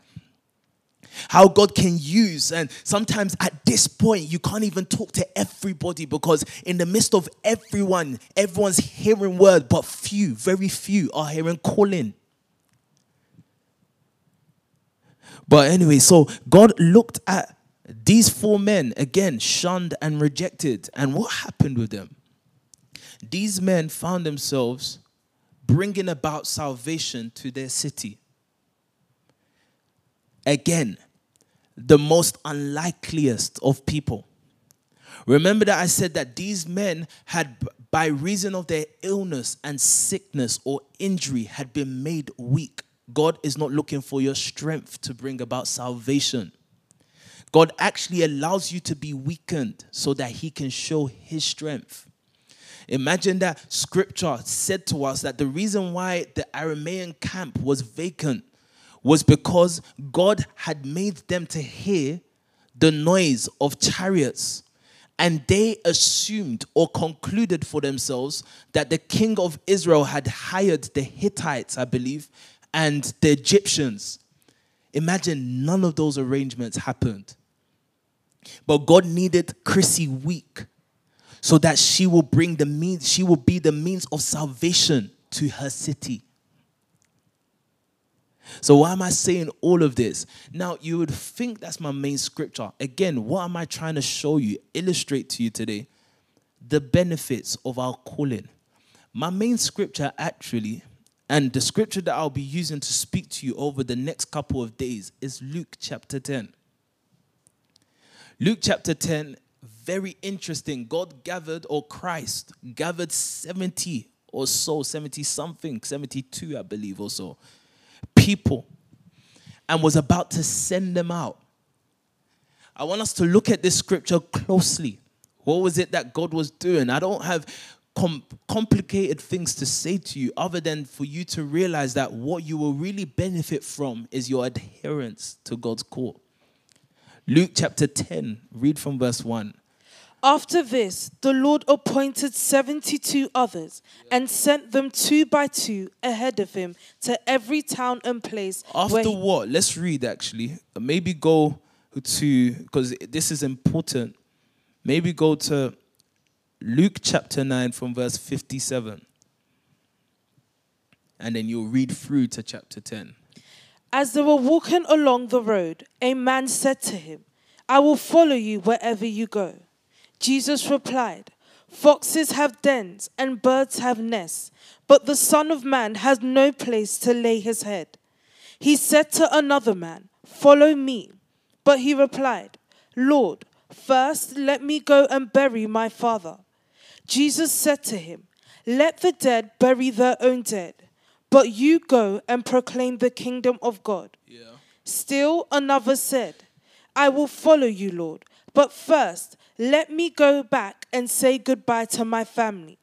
how God can use. And sometimes at this point, you can't even talk to everybody because in the midst of everyone, everyone's hearing word, but few, very few are hearing calling. But anyway, so God looked at these four men, again, shunned and rejected. And what happened with them? These men found themselves bringing about salvation to their city. Again, the most unlikeliest of people. Remember that I said that these men had, by reason of their illness and sickness or injury, had been made weak. God is not looking for your strength to bring about salvation. God actually allows you to be weakened so that He can show His strength. Imagine that scripture said to us that the reason why the Aramean camp was vacant was because God had made them to hear the noise of chariots. And they assumed or concluded for themselves that the king of Israel had hired the Hittites, I believe, and the Egyptians. Imagine none of those arrangements happened. But God needed Chrissy weak so that she will bring the means, she will be the means of salvation to her city. So, why am I saying all of this? Now, you would think that's my main scripture. Again, what am I trying to show you, illustrate to you today? The benefits of our calling. My main scripture, actually, and the scripture that I'll be using to speak to you over the next couple of days is Luke chapter 10. Luke chapter 10, very interesting. God gathered, or Christ gathered 70 or so, 70 something, 72, I believe, or so people and was about to send them out. I want us to look at this scripture closely. What was it that God was doing? I don't have com- complicated things to say to you other than for you to realize that what you will really benefit from is your adherence to God's call. Luke chapter 10, read from verse 1. After this, the Lord appointed 72 others and sent them two by two ahead of him to every town and place. After what? Let's read actually. Maybe go to, because this is important. Maybe go to Luke chapter 9 from verse 57. And then you'll read through to chapter 10. As they were walking along the road, a man said to him, I will follow you wherever you go. Jesus replied, Foxes have dens and birds have nests, but the Son of Man has no place to lay his head. He said to another man, Follow me. But he replied, Lord, first let me go and bury my father. Jesus said to him, Let the dead bury their own dead, but you go and proclaim the kingdom of God. Yeah. Still another said, I will follow you, Lord, but first let me go back and say goodbye to my family.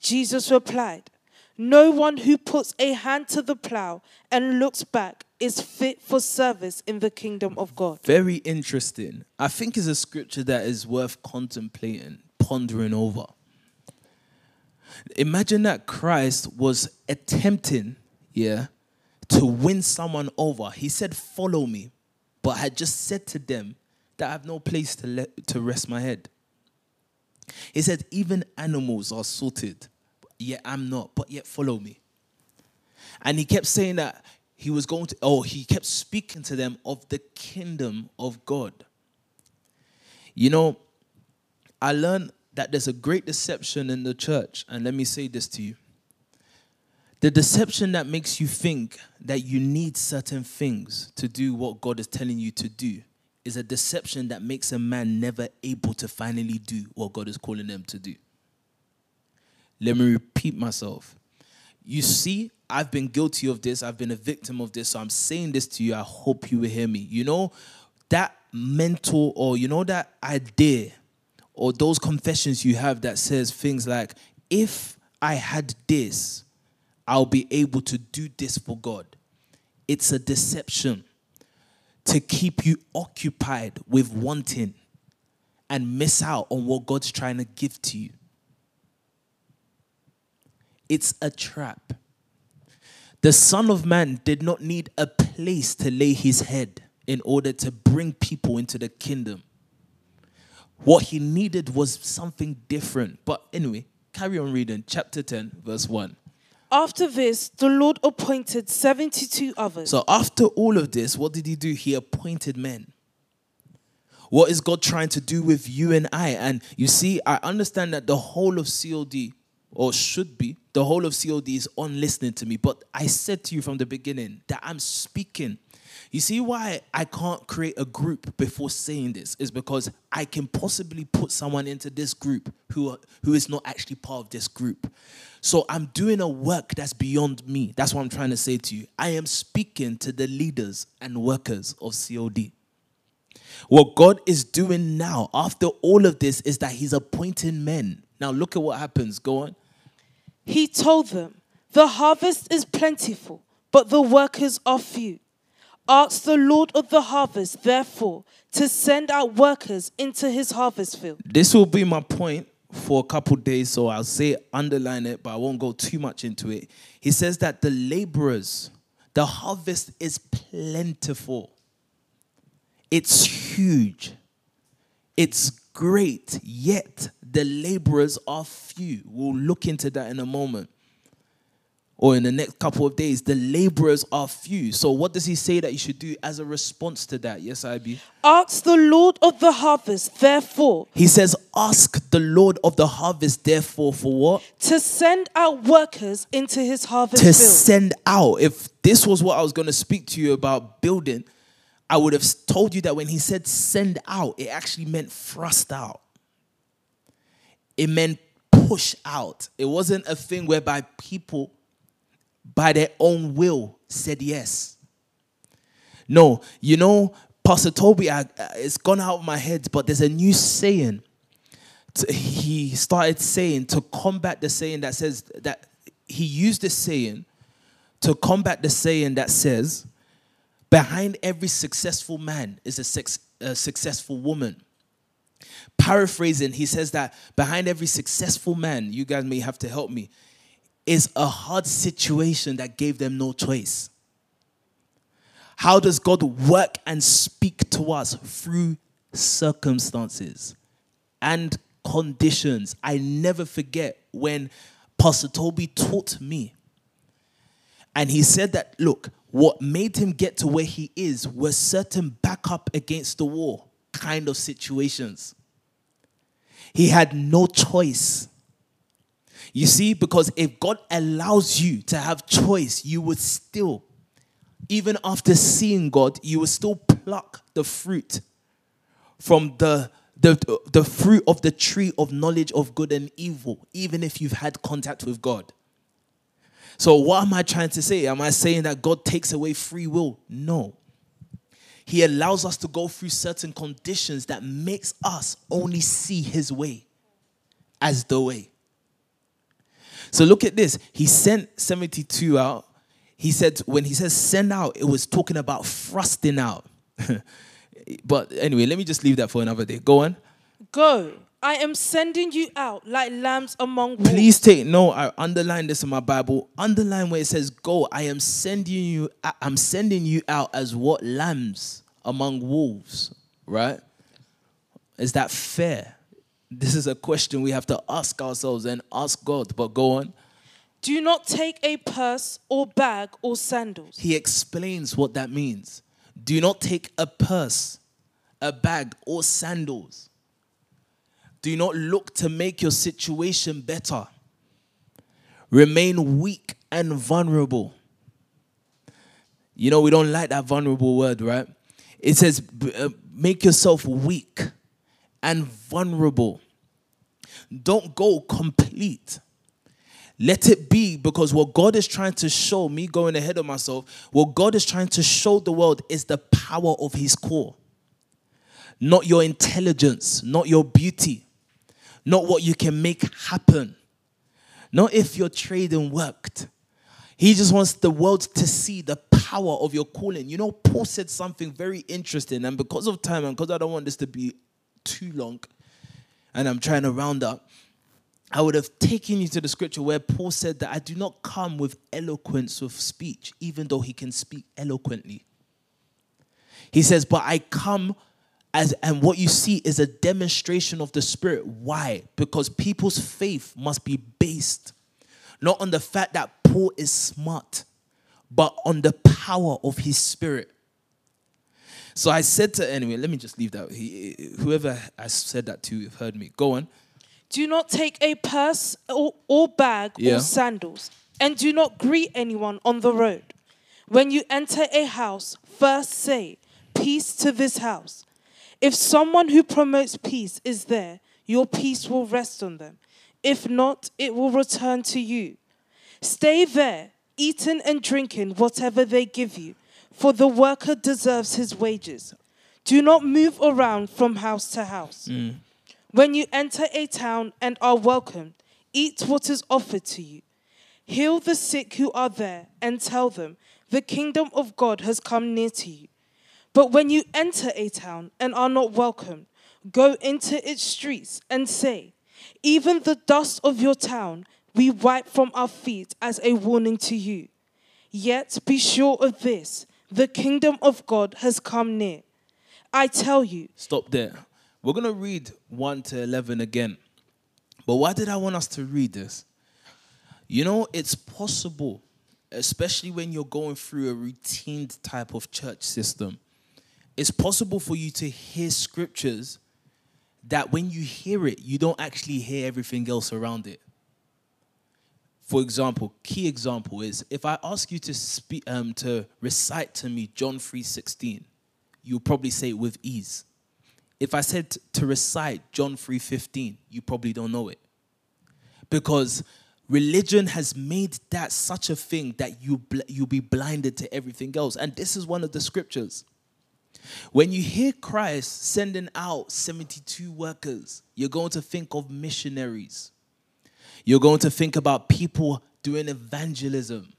Jesus replied, No one who puts a hand to the plow and looks back is fit for service in the kingdom of God. Very interesting. I think it's a scripture that is worth contemplating, pondering over. Imagine that Christ was attempting, yeah, to win someone over. He said, Follow me, but had just said to them, that I have no place to, let, to rest my head. He said, even animals are sorted, yet I'm not, but yet follow me. And he kept saying that he was going to, oh, he kept speaking to them of the kingdom of God. You know, I learned that there's a great deception in the church, and let me say this to you. The deception that makes you think that you need certain things to do what God is telling you to do is a deception that makes a man never able to finally do what God is calling them to do. Let me repeat myself. You see, I've been guilty of this. I've been a victim of this. So I'm saying this to you. I hope you will hear me. You know, that mental or you know that idea or those confessions you have that says things like, if I had this, I'll be able to do this for God. It's a deception to keep you occupied with wanting and miss out on what God's trying to give to you. It's a trap. The Son of Man did not need a place to lay his head in order to bring people into the kingdom. What he needed was something different. But anyway, carry on reading. Chapter 10, verse 1. After this, the Lord appointed 72 others. So after all of this, what did he do? He appointed men. What is God trying to do with you and I? And you see, I understand that the whole of COD, or should be, the whole of COD is on listening to me. But I said to you from the beginning that I'm speaking you see why I can't create a group before saying this is because I can possibly put someone into this group who who is not actually part of this group. So I'm doing a work that's beyond me. That's what I'm trying to say to you. I am speaking to the leaders and workers of COD. What God is doing now after all of this is that he's appointing men. Now look at what happens. Go on. He told them, "The harvest is plentiful, but the workers are few." Ask the Lord of the harvest, therefore, to send out workers into his harvest field. This will be my point for a couple days, so I'll say underline it, but I won't go too much into it. He says that the laborers, the harvest is plentiful, it's huge, it's great, yet the laborers are few. We'll look into that in a moment or in the next couple of days, the laborers are few. So, what does he say that you should do as a response to that? Yes, IB. Ask the Lord of the harvest, therefore. He says, Ask the Lord of the harvest, therefore, for what? To send out workers into his harvest. To field. send out. If this was what I was going to speak to you about building, I would have told you that when he said send out, it actually meant thrust out. It meant push out. It wasn't a thing whereby people by their own will said yes. No, you know, Pastor Toby, I, it's gone out of my head, but there's a new saying. He started saying to combat the saying that says that he used the saying to combat the saying that says, behind every successful man is a, a successful woman. Paraphrasing, he says that behind every successful man, you guys may have to help me, is a hard situation that gave them no choice. How does God work and speak to us through circumstances and conditions? I never forget when Pastor Toby taught me. And he said that, look, what made him get to where he is was certain back up against the wall kind of situations. He had no choice. You see, because if God allows you to have choice, you would still, even after seeing God, you would still pluck the fruit from the, the, the fruit of the tree of knowledge of good and evil, even if you've had contact with God. So, what am I trying to say? Am I saying that God takes away free will? No. He allows us to go through certain conditions that makes us only see his way as the way. So look at this. He sent 72 out. He said, when he says send out, it was talking about thrusting out. but anyway, let me just leave that for another day. Go on. Go. I am sending you out like lambs among wolves. Please take note. I underline this in my Bible. Underline where it says go. I am sending you I'm sending you out as what lambs among wolves, right? Is that fair? This is a question we have to ask ourselves and ask God. But go on. Do not take a purse or bag or sandals. He explains what that means. Do not take a purse, a bag, or sandals. Do not look to make your situation better. Remain weak and vulnerable. You know, we don't like that vulnerable word, right? It says, uh, make yourself weak and vulnerable. Don't go complete. Let it be because what God is trying to show, me going ahead of myself, what God is trying to show the world is the power of His core. Not your intelligence, not your beauty, not what you can make happen, not if your trading worked. He just wants the world to see the power of your calling. You know, Paul said something very interesting, and because of time and because I don't want this to be too long, and I'm trying to round up, I would have taken you to the scripture where Paul said that I do not come with eloquence of speech, even though he can speak eloquently. He says, but I come as, and what you see is a demonstration of the Spirit. Why? Because people's faith must be based not on the fact that Paul is smart, but on the power of his Spirit. So I said to, anyway, let me just leave that. He, whoever I said that to you have heard me. Go on. Do not take a purse or, or bag Yeah. or sandals, and do not greet anyone on the road. When you enter a house, first say, Peace to this house. If someone who promotes peace is there, your peace will rest on them. If not, it will return to you. Stay there, eating and drinking whatever they give you, for the worker deserves his wages. Do not move around from house to house. Mm. When you enter a town and are welcomed, eat what is offered to you. Heal the sick who are there and tell them, the kingdom of God has come near to you. But when you enter a town and are not welcomed, go into its streets and say, Even the dust of your town we wipe from our feet as a warning to you. Yet be sure of this the kingdom of God has come near. I tell you, Stop there. We're going to read 1 to 11 again. But why did I want us to read this? You know, it's possible, especially when you're going through a routine type of church system, it's possible for you to hear scriptures that when you hear it, you don't actually hear everything else around it. For example, key example is if I ask you to speak um, to recite to me John 3:16, you'll probably say it with ease. If I said to recite John 3:15, you probably don't know it. Because religion has made that such a thing that you bl- you'll be blinded to everything else. And this is one of the scriptures. When you hear Christ sending out 72 workers, you're going to think of missionaries. You're going to think about people doing evangelism.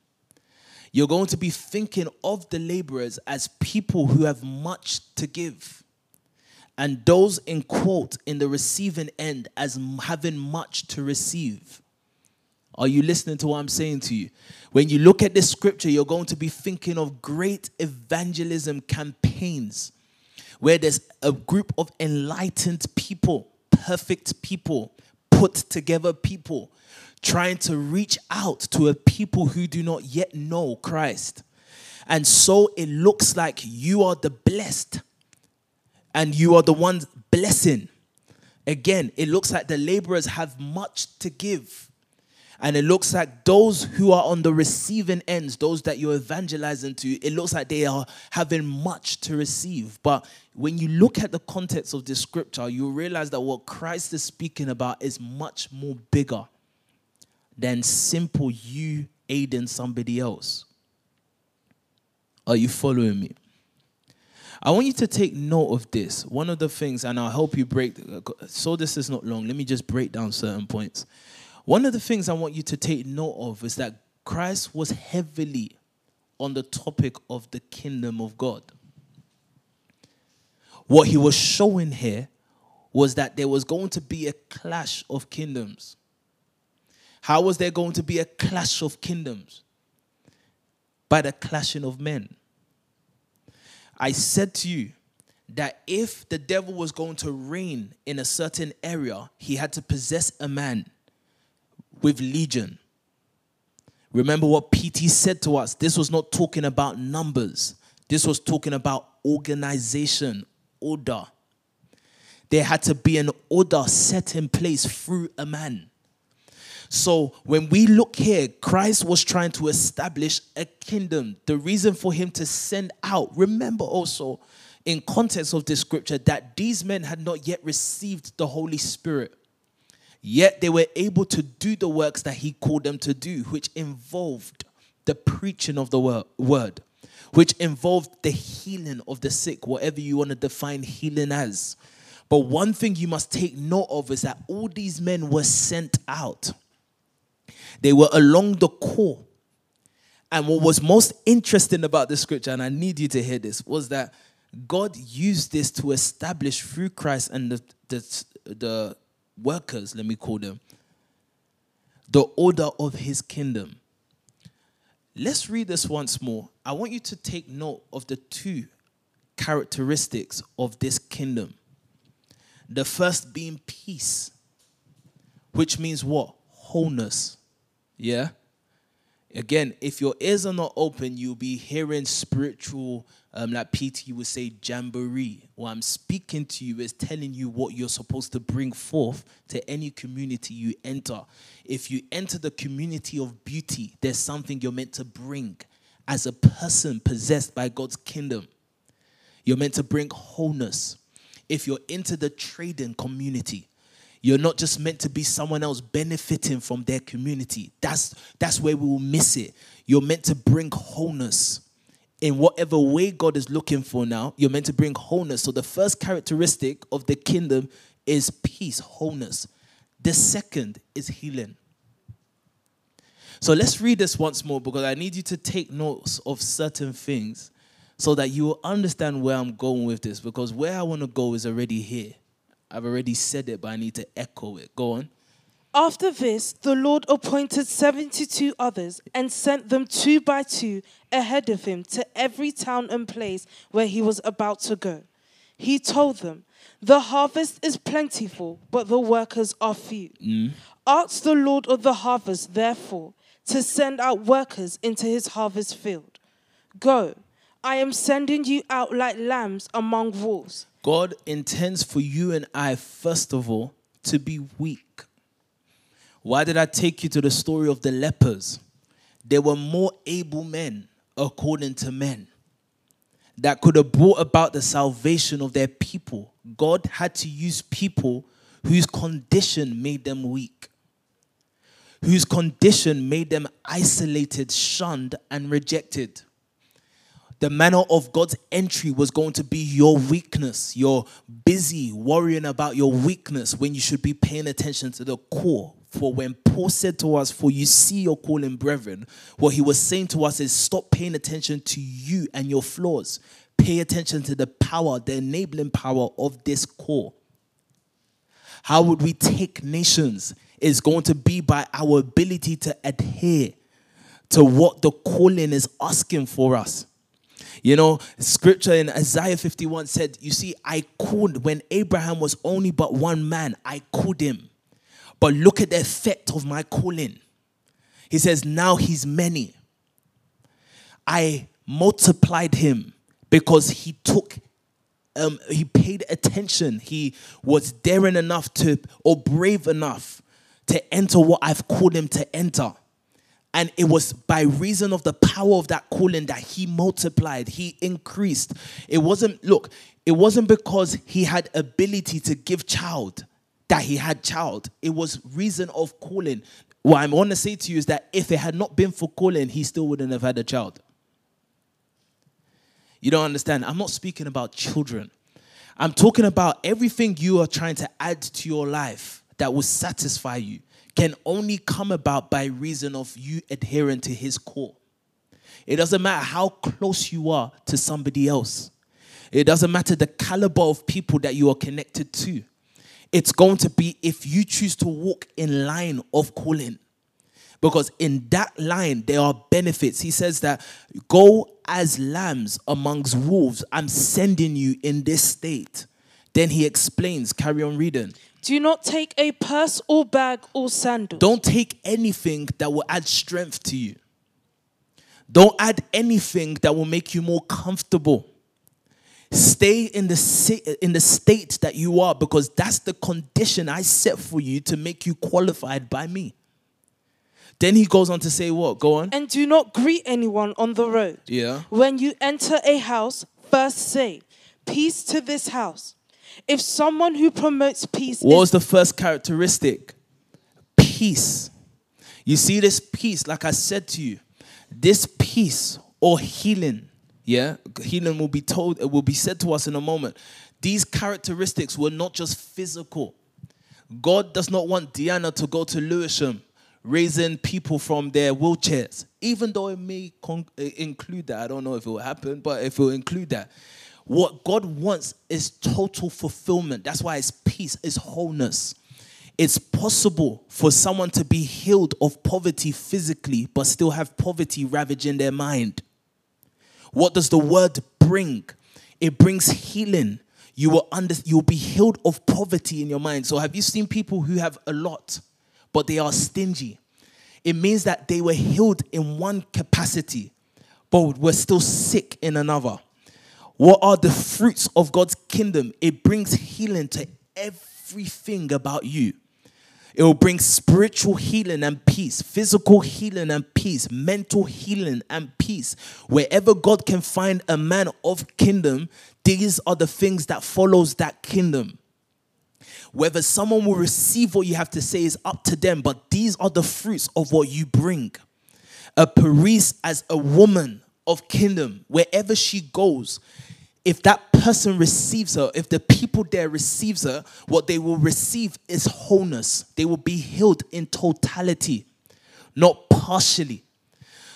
You're going to be thinking of the laborers as people who have much to give. And those in quote in the receiving end as having much to receive. Are you listening to what I'm saying to you? When you look at this scripture, you're going to be thinking of great evangelism campaigns where there's a group of enlightened people, perfect people, put together people trying to reach out to a people who do not yet know Christ. And so it looks like you are the blessed and you are the ones blessing. Again, it looks like the laborers have much to give. And it looks like those who are on the receiving ends, those that you're evangelizing to, it looks like they are having much to receive. But when you look at the context of this scripture, you realize that what Christ is speaking about is much more bigger than simple you aiding somebody else. Are you following me? I want you to take note of this. One of the things, and I'll help you break, so this is not long, let me just break down certain points. One of the things I want you to take note of is that Christ was heavily on the topic of the kingdom of God. What he was showing here was that there was going to be a clash of kingdoms. How was there going to be a clash of kingdoms? By the clashing of men. I said to you that if the devil was going to reign in a certain area, he had to possess a man with legion. Remember what PT said to us. This was not talking about numbers, this was talking about organization, order. There had to be an order set in place through a man. So when we look here, Christ was trying to establish a kingdom. The reason for him to send out, remember also in context of this scripture that these men had not yet received the Holy Spirit. Yet they were able to do the works that he called them to do, which involved the preaching of the word, which involved the healing of the sick, whatever you want to define healing as. But one thing you must take note of is that all these men were sent out. They were along the core. And what was most interesting about this scripture, and I need you to hear this, was that God used this to establish through Christ and the, the, the workers, let me call them, the order of his kingdom. Let's read this once more. I want you to take note of the two characteristics of this kingdom. The first being peace, which means what? Wholeness. Yeah? Again, if your ears are not open, you'll be hearing spiritual, um, like Peter you would say, jamboree. What I'm speaking to you is telling you what you're supposed to bring forth to any community you enter. If you enter the community of beauty, there's something you're meant to bring as a person possessed by God's kingdom. You're meant to bring wholeness if you're into the trading community. You're not just meant to be someone else benefiting from their community. That's that's where we will miss it. You're meant to bring wholeness in whatever way God is looking for now. You're meant to bring wholeness. So the first characteristic of the kingdom is peace, wholeness. The second is healing. So let's read this once more because I need you to take notes of certain things so that you will understand where I'm going with this because where I want to go is already here. I've already said it, but I need to echo it. Go on. After this, the Lord appointed 72 others and sent them two by two ahead of him to every town and place where he was about to go. He told them, The harvest is plentiful, but the workers are few. Mm. Ask the Lord of the harvest, therefore, to send out workers into his harvest field. Go I am sending you out like lambs among wolves. God intends for you and I, first of all, to be weak. Why did I take you to the story of the lepers? They were more able men, according to men, that could have brought about the salvation of their people. God had to use people whose condition made them weak, whose condition made them isolated, shunned, and rejected the manner of God's entry was going to be your weakness. You're busy worrying about your weakness when you should be paying attention to the core. For when Paul said to us, For you see your calling, brethren, what he was saying to us is stop paying attention to you and your flaws. Pay attention to the power, the enabling power of this core. How would we take nations? Is going to be by our ability to adhere to what the calling is asking for us. You know, scripture in Isaiah 51 said, You see, I called when Abraham was only but one man, I called him. But look at the effect of my calling. He says, Now he's many. I multiplied him because he took um, he paid attention. He was daring enough to, or brave enough to enter what I've called him to enter. And it was by reason of the power of that calling that he multiplied, he increased. It wasn't, look, it wasn't because he had ability to give child that he had child. It was reason of calling. What I want to say to you is that if it had not been for calling, he still wouldn't have had a child. You don't understand. I'm not speaking about children. I'm talking about everything you are trying to add to your life that will satisfy you can only come about by reason of you adhering to his core. It doesn't matter how close you are to somebody else. It doesn't matter the caliber of people that you are connected to. It's going to be if you choose to walk in line of calling. Because in that line, there are benefits. He says that go as lambs amongst wolves. I'm sending you in this state. Then he explains, carry on reading. Do not take a purse or bag or sandals. Don't take anything that will add strength to you. Don't add anything that will make you more comfortable. Stay in the, in the state that you are because that's the condition I set for you to make you qualified by me. Then he goes on to say what? Go on. And do not greet anyone on the road. Yeah. When you enter a house, first say, Peace to this house. If someone who promotes peace What was the first characteristic? Peace. You see, this peace, like I said to you, this peace or healing, yeah, healing will be told, it will be said to us in a moment. These characteristics were not just physical. God does not want Diana to go to Lewisham raising people from their wheelchairs, even though it may con- uh, include that. I don't know if it will happen, but if it will include that. What God wants is total fulfillment. That's why it's peace, it's wholeness. It's possible for someone to be healed of poverty physically, but still have poverty ravaging their mind. What does the word bring? It brings healing. You will under, you'll be healed of poverty in your mind. So have you seen people who have a lot, but they are stingy? It means that they were healed in one capacity, but were still sick in another. What are the fruits of God's kingdom? It brings healing to everything about you. It will bring spiritual healing and peace, physical healing and peace, mental healing and peace. Wherever God can find a man of kingdom, these are the things that follows that kingdom. Whether someone will receive what you have to say is up to them, but these are the fruits of what you bring. A Paris as a woman of kingdom, wherever she goes, if that person receives her, if the people there receives her, what they will receive is wholeness. They will be healed in totality, not partially.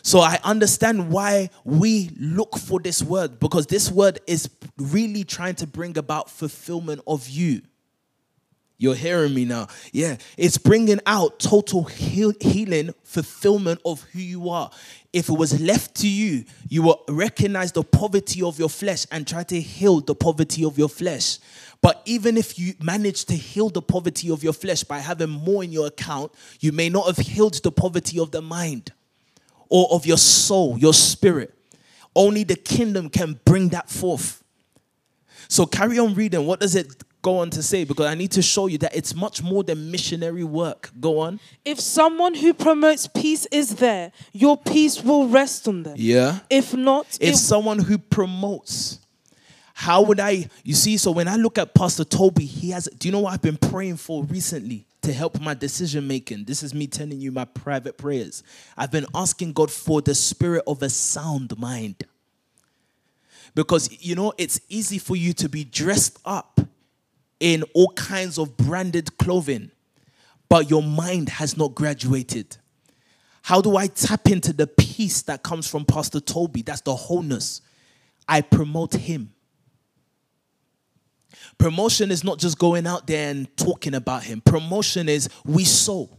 So I understand why we look for this word because this word is really trying to bring about fulfillment of you. You're hearing me now. Yeah, it's bringing out total heal- healing, fulfillment of who you are. If it was left to you, you will recognize the poverty of your flesh and try to heal the poverty of your flesh. But even if you manage to heal the poverty of your flesh by having more in your account, you may not have healed the poverty of the mind or of your soul, your spirit. Only the kingdom can bring that forth. So carry on reading. What does it go on to say? Because I need to show you that it's much more than missionary work. Go on. if someone who promotes peace is there, your peace will rest on them. Yeah. If not, If someone who promotes, how would I, you see, so when I look at Pastor Toby, he has, do you know what I've been praying for recently to help my decision making? This is me telling you my private prayers. I've been asking God for the spirit of a sound mind. Because, you know, it's easy for you to be dressed up in all kinds of branded clothing, but your mind has not graduated. How do I tap into the peace that comes from Pastor Toby? That's the wholeness. I promote him. Promotion is not just going out there and talking about him. Promotion is we sow.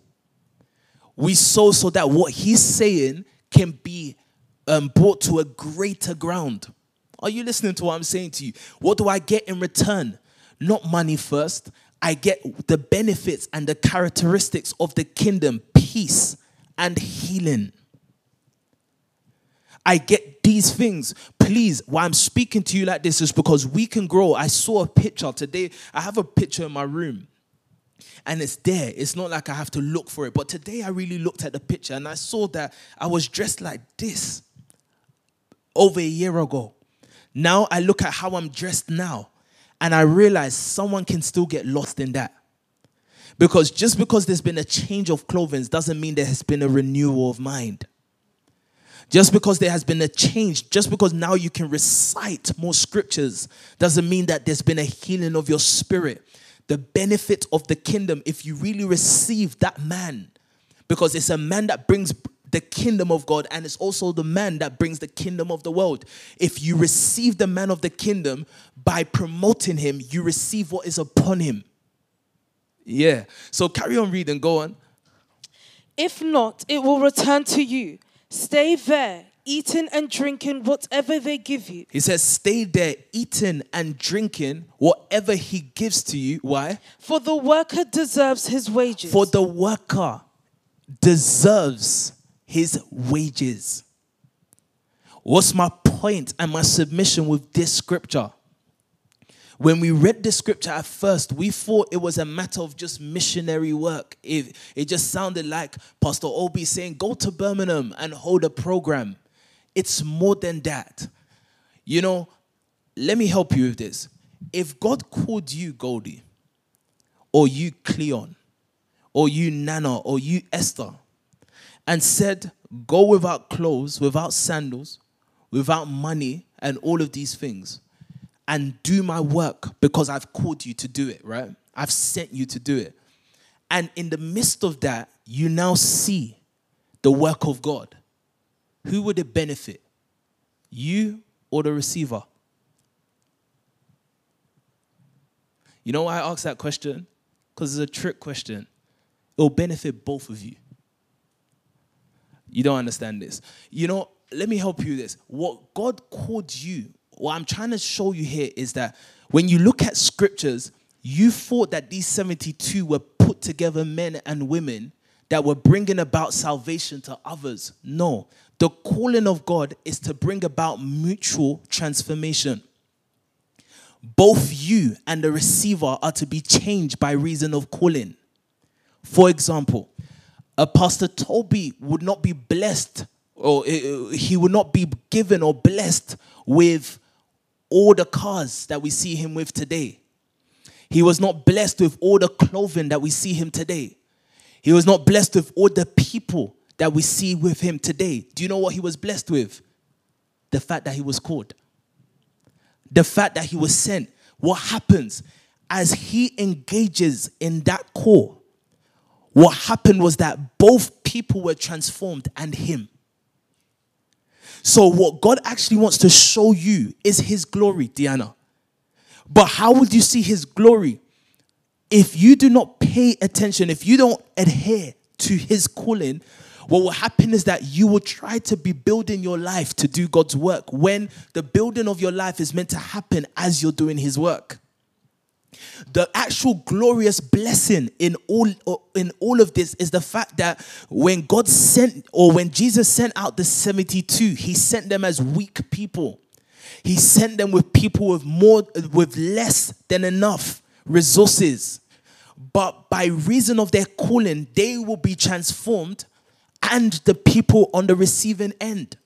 We sow so that what he's saying can be um, brought to a greater ground. Are you listening to what I'm saying to you? What do I get in return? Not money first. I get the benefits and the characteristics of the kingdom peace and healing. I get these things. Please, why I'm speaking to you like this is because we can grow. I saw a picture today. I have a picture in my room and it's there. It's not like I have to look for it. But today I really looked at the picture and I saw that I was dressed like this over a year ago. Now I look at how I'm dressed now and I realize someone can still get lost in that. Because just because there's been a change of clothing doesn't mean there has been a renewal of mind. Just because there has been a change, just because now you can recite more scriptures, doesn't mean that there's been a healing of your spirit. The benefit of the kingdom, if you really receive that man, because it's a man that brings the kingdom of God and it's also the man that brings the kingdom of the world. If you receive the man of the kingdom by promoting him, you receive what is upon him. Yeah. So carry on reading, go on. if not, it will return to you. Stay there, eating and drinking whatever they give you. He says, Stay there, eating and drinking whatever he gives to you. Why? For the worker deserves his wages. For the worker deserves his wages. What's my point and my submission with this scripture? When we read the scripture at first, we thought it was a matter of just missionary work. It, it just sounded like Pastor Obi saying, Go to Birmingham and hold a program. It's more than that. You know, let me help you with this. If God called you Goldie, or you Cleon, or you Nana, or you Esther, and said, Go without clothes, without sandals, without money, and all of these things, and do my work because I've called you to do it, right? I've sent you to do it. And in the midst of that, you now see the work of God. Who would it benefit? You or the receiver? You know why I ask that question? Because it's a trick question. It'll benefit both of you. You don't understand this. You know, let me help you this. What God called you, what I'm trying to show you here is that when you look at scriptures, you thought that these 72 were put together men and women that were bringing about salvation to others. No, the calling of God is to bring about mutual transformation. Both you and the receiver are to be changed by reason of calling. For example, a pastor Toby would not be blessed or uh, he would not be given or blessed with all the cars that we see him with today. He was not blessed with all the clothing that we see him today. He was not blessed with all the people that we see with him today. Do you know what he was blessed with? The fact that he was called, the fact that he was sent. What happens as he engages in that call? What happened was that both people were transformed and him. So, what God actually wants to show you is his glory, Diana. But how would you see his glory if you do not pay attention, if you don't adhere to his calling? What will happen is that you will try to be building your life to do God's work when the building of your life is meant to happen as you're doing his work the actual glorious blessing in all in all of this is the fact that when God sent or when Jesus sent out the 72 he sent them as weak people. He sent them with people with more with less than enough resources. But by reason of their calling they will be transformed and the people on the receiving end.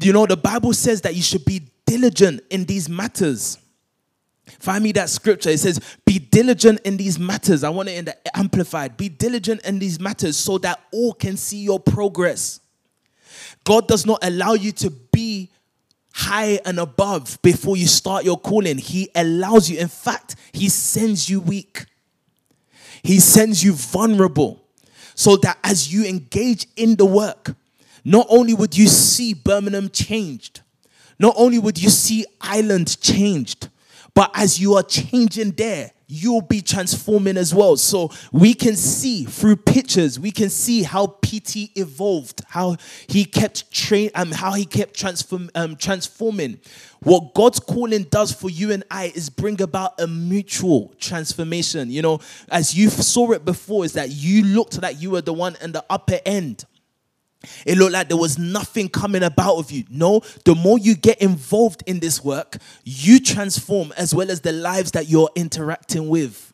You know the bible says that you should be diligent in these matters Find me that scripture. It says, Be diligent in these matters. I want it in the amplified. Be diligent in these matters so that all can see your progress. God does not allow you to be high and above before you start your calling. He allows you. In fact, He sends you weak, He sends you vulnerable so that as you engage in the work, not only would you see Birmingham changed, not only would you see Ireland changed, but as you are changing there, you'll be transforming as well. So we can see through pictures, we can see how PT evolved, how he kept train, um, how he kept transform, um, transforming. What God's calling does for you and I is bring about a mutual transformation. You know, as you saw it before, is that you looked like you were the one in the upper end. It looked like there was nothing coming about of you. No, the more you get involved in this work, you transform as well as the lives that you're interacting with.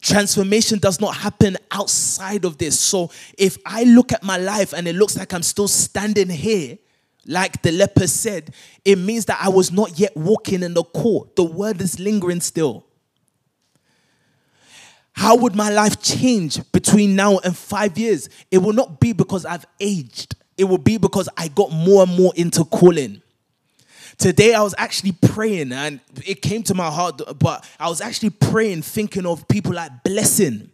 Transformation does not happen outside of this. So if I look at my life and it looks like I'm still standing here, like the leper said, it means that I was not yet walking in the court. The word is lingering still. How would my life change between now and five years? It will not be because I've aged, it will be because I got more and more into calling. Today I was actually praying and it came to my heart, but I was actually praying, thinking of people like Blessing.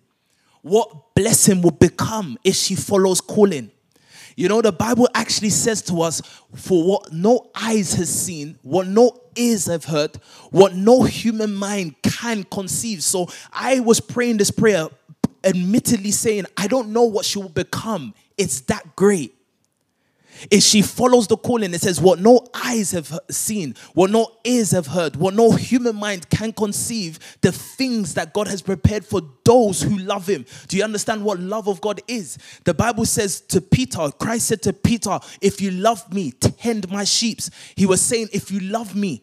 What Blessing will become if she follows calling. You know, the Bible actually says to us, for what no eyes has seen, what no ears have heard, what no human mind can conceive. So I was praying this prayer, admittedly saying, I don't know what she will become. It's that great. If she follows the calling, it says, What no eyes have seen, what no ears have heard, what no human mind can conceive, the things that God has prepared for those who love Him. Do you understand what love of God is? The Bible says to Peter, Christ said to Peter, If you love me, tend my sheep. He was saying, If you love me,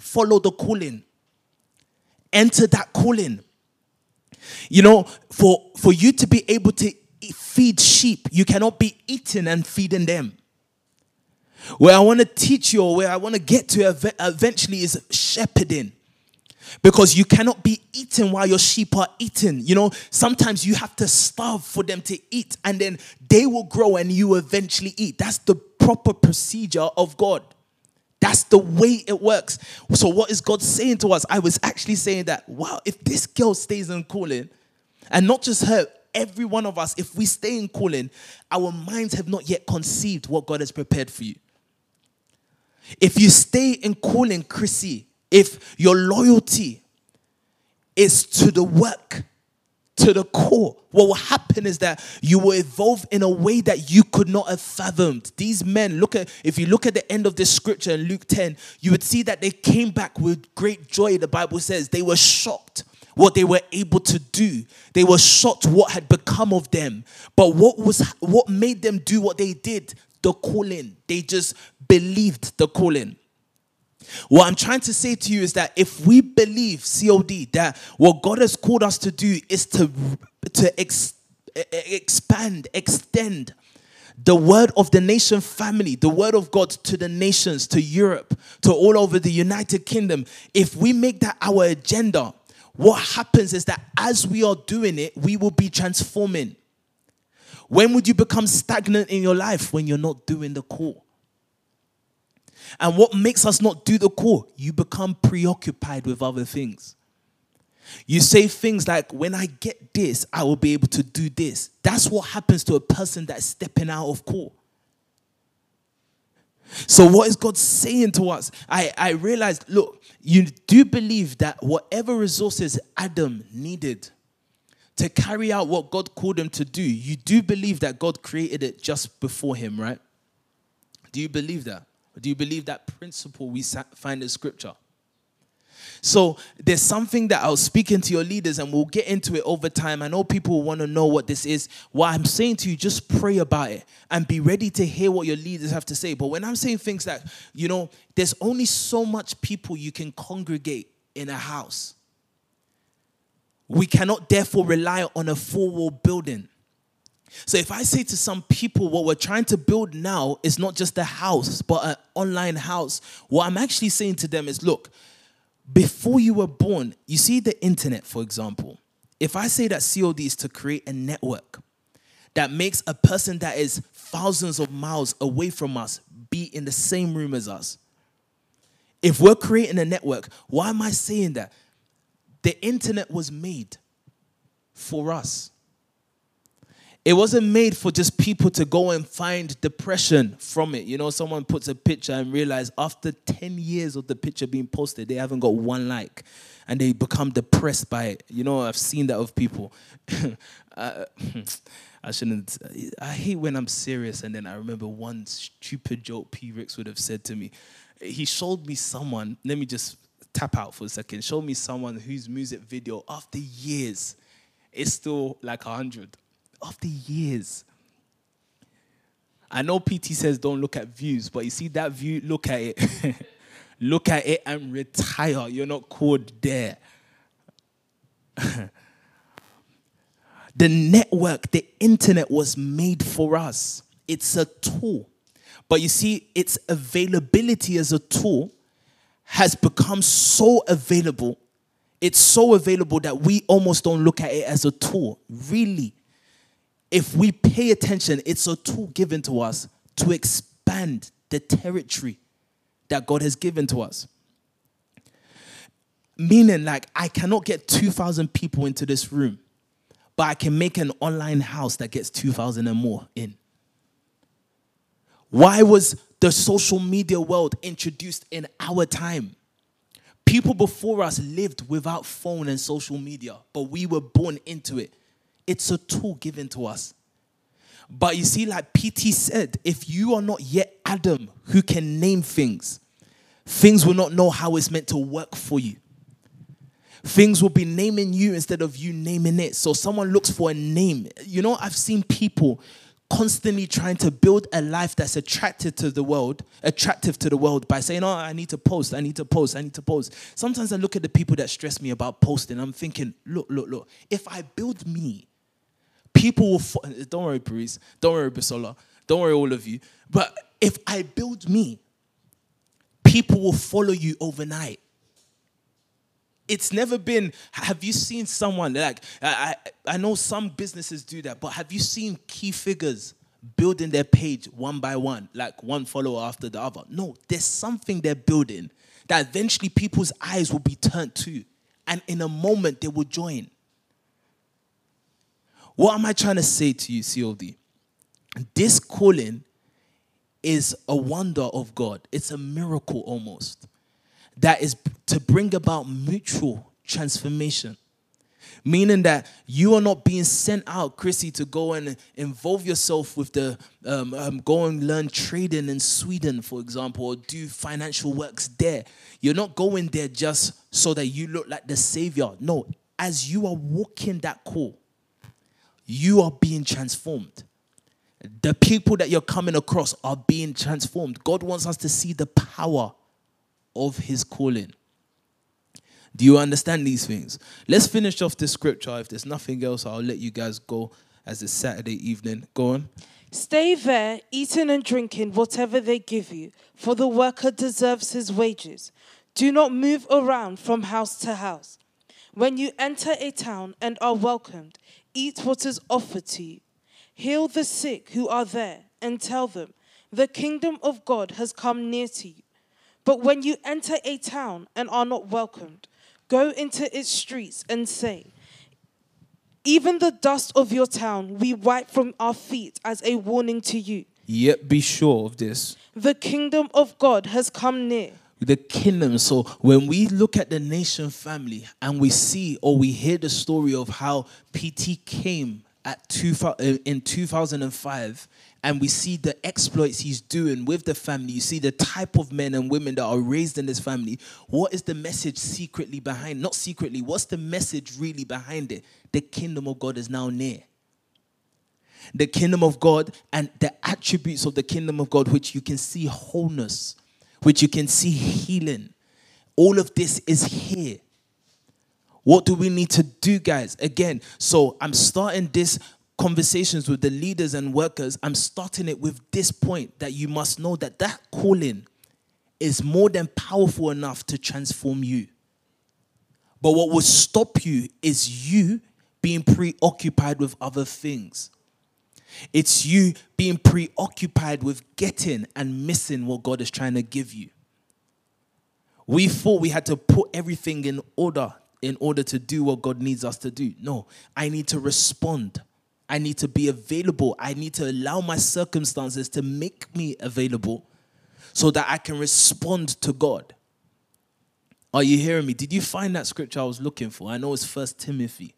follow the calling. Enter that calling. You know, for, for you to be able to feed sheep, you cannot be eating and feeding them. Where I want to teach you, or where I want to get to eventually, is shepherding. Because you cannot be eating while your sheep are eating. You know, sometimes you have to starve for them to eat, and then they will grow and you eventually eat. That's the proper procedure of God. That's the way it works. So, what is God saying to us? I was actually saying that, wow, if this girl stays in calling, and not just her, every one of us, if we stay in calling, our minds have not yet conceived what God has prepared for you. If you stay in calling, Chrissy, if your loyalty is to the work, to the core, what will happen is that you will evolve in a way that you could not have fathomed. These men, look at if you look at the end of this scripture in Luke 10, you would see that they came back with great joy. The Bible says they were shocked what they were able to do. They were shocked what had become of them. But what was what made them do what they did? The calling. They just believed the calling. What I'm trying to say to you is that if we believe COD that what God has called us to do is to to ex, expand, extend the word of the nation family, the word of God to the nations, to Europe, to all over the United Kingdom, if we make that our agenda, what happens is that as we are doing it, we will be transforming. When would you become stagnant in your life? When you're not doing the core. And what makes us not do the core? You become preoccupied with other things. You say things like, when I get this, I will be able to do this. That's what happens to a person that's stepping out of core. So, what is God saying to us? I, I realized, look, you do believe that whatever resources Adam needed to carry out what God called him to do, you do believe that God created it just before him, right? Do you believe that? Do you believe that principle we find in scripture? So there's something that I was speaking to your leaders, and we'll get into it over time. I know people want to know what this is. What I'm saying to you, just pray about it and be ready to hear what your leaders have to say. But when I'm saying things like, you know, there's only so much people you can congregate in a house. We cannot therefore rely on a four wall building. So if I say to some people, what we're trying to build now is not just a house, but an online house, what I'm actually saying to them is, look, before you were born, you see the internet, for example. If I say that COD is to create a network that makes a person that is thousands of miles away from us be in the same room as us. If we're creating a network, why am I saying that? The internet was made for us. It wasn't made for just people to go and find depression from it. You know, someone puts a picture and realize after 10 years of the picture being posted, they haven't got one like and they become depressed by it. You know, I've seen that of people. I, uh, I shouldn't. I hate when I'm serious and then I remember one stupid joke P. Ricks would have said to me. He showed me someone, let me just tap out for a second, showed me someone whose music video after years is still like 100 of the years. I know PT says don't look at views, but you see that view, look at it. look at it and retire. You're not called there. the network, the internet was made for us. It's a tool. But you see, its availability as a tool has become so available. It's so available that we almost don't look at it as a tool. Really, if we pay attention, it's a tool given to us to expand the territory that God has given to us. Meaning, like, I cannot get 2,000 people into this room, but I can make an online house that gets 2,000 and more in. Why was the social media world introduced in our time? People before us lived without phone and social media, but we were born into it. It's a tool given to us. But you see, like PT said, if you are not yet Adam who can name things, things will not know how it's meant to work for you. Things will be naming you instead of you naming it. So someone looks for a name. You know, I've seen people constantly trying to build a life that's attractive to the world, attractive to the world by saying, "Oh, I need to post, I need to post, I need to post." Sometimes I look at the people that stress me about posting. I'm thinking, "Look, look, look. If I build me, people will. Fo- don't worry, Paris. Don't worry, Bisola. Don't worry, all of you. But if I build me, people will follow you overnight." it's never been have you seen someone like I, I, I know some businesses do that but have you seen key figures building their page one by one like one follower after the other no there's something they're building that eventually people's eyes will be turned to and in a moment they will join what am i trying to say to you cod this calling is a wonder of god it's a miracle almost that is to bring about mutual transformation. Meaning that you are not being sent out, Chrissy, to go and involve yourself with the, um, um, go and learn trading in Sweden, for example, or do financial works there. You're not going there just so that you look like the savior. No, as you are walking that call, you are being transformed. The people that you're coming across are being transformed. God wants us to see the power of his calling. Do you understand these things? Let's finish off this scripture. If there's nothing else, I'll let you guys go as it's Saturday evening. Go on. Stay there, eating and drinking whatever they give you, for the worker deserves his wages. Do not move around from house to house. When you enter a town and are welcomed, eat what is offered to you. Heal the sick who are there and tell them, The kingdom of God has come near to you. But when you enter a town and are not welcomed, go into its streets and say, Even the dust of your town we wipe from our feet as a warning to you. Yet be sure of this. The kingdom of God has come near. The kingdom. So when we look at the nation family and we see or we hear the story of how PT came at two, uh, in 2005 and we see the exploits he's doing with the family. You see the type of men and women that are raised in this family. What is the message secretly behind? Not secretly, what's the message really behind it? The kingdom of God is now near. The kingdom of God and the attributes of the kingdom of God, which you can see wholeness, which you can see healing. All of this is here. What do we need to do, guys? Again, so I'm starting this conversations with the leaders and workers, I'm starting it with this point that you must know that that calling is more than powerful enough to transform you. But what will stop you is you being preoccupied with other things. It's you being preoccupied with getting and missing what God is trying to give you. We thought we had to put everything in order in order to do what God needs us to do. No, I need to respond. I need to be available. I need to allow my circumstances to make me available so that I can respond to God. Are you hearing me? Did you find that scripture I was looking for? I know it's First Timothy.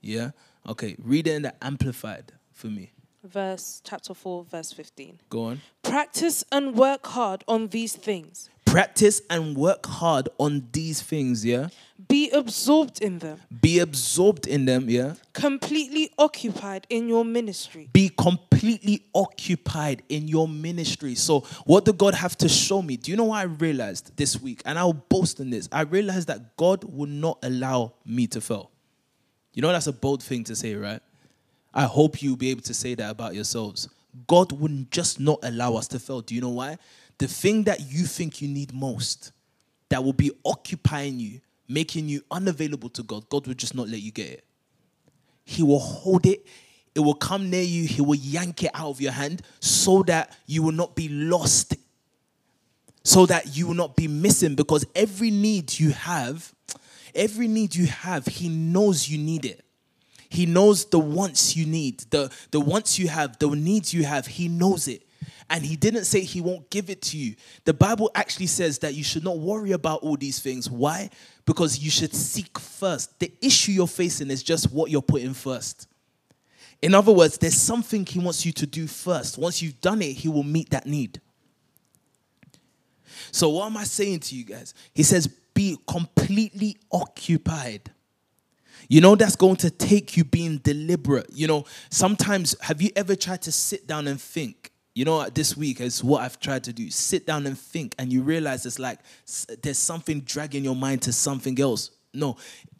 Yeah? Okay, read it in the Amplified for me. Verse chapter 4, verse 15. Go on. Practice and work hard on these things Practice and work hard on these things, yeah? Be absorbed in them. Be absorbed in them, yeah? Completely occupied in your ministry. Be completely occupied in your ministry. So, what did God have to show me? Do you know what I realized this week? And I'll boast in this. I realized that God will not allow me to fail. You know, that's a bold thing to say, right? I hope you'll be able to say that about yourselves. God wouldn't just not allow us to fail. Do you know why? the thing that you think you need most, that will be occupying you, making you unavailable to God, God will just not let you get it. He will hold it, it will come near you, He will yank it out of your hand so that you will not be lost, so that you will not be missing, because every need you have, every need you have, He knows you need it. He knows the wants you need, the, the wants you have, the needs you have, He knows it. And he didn't say he won't give it to you. The Bible actually says that you should not worry about all these things. Why? Because you should seek first. The issue you're facing is just what you're putting first. In other words, there's something he wants you to do first. Once you've done it, he will meet that need. So, what am I saying to you guys? He says, be completely occupied. You know, that's going to take you being deliberate. You know, sometimes have you ever tried to sit down and think? You know, this week is what I've tried to do. Sit down and think, and you realize it's like there's something dragging your mind to something else. No,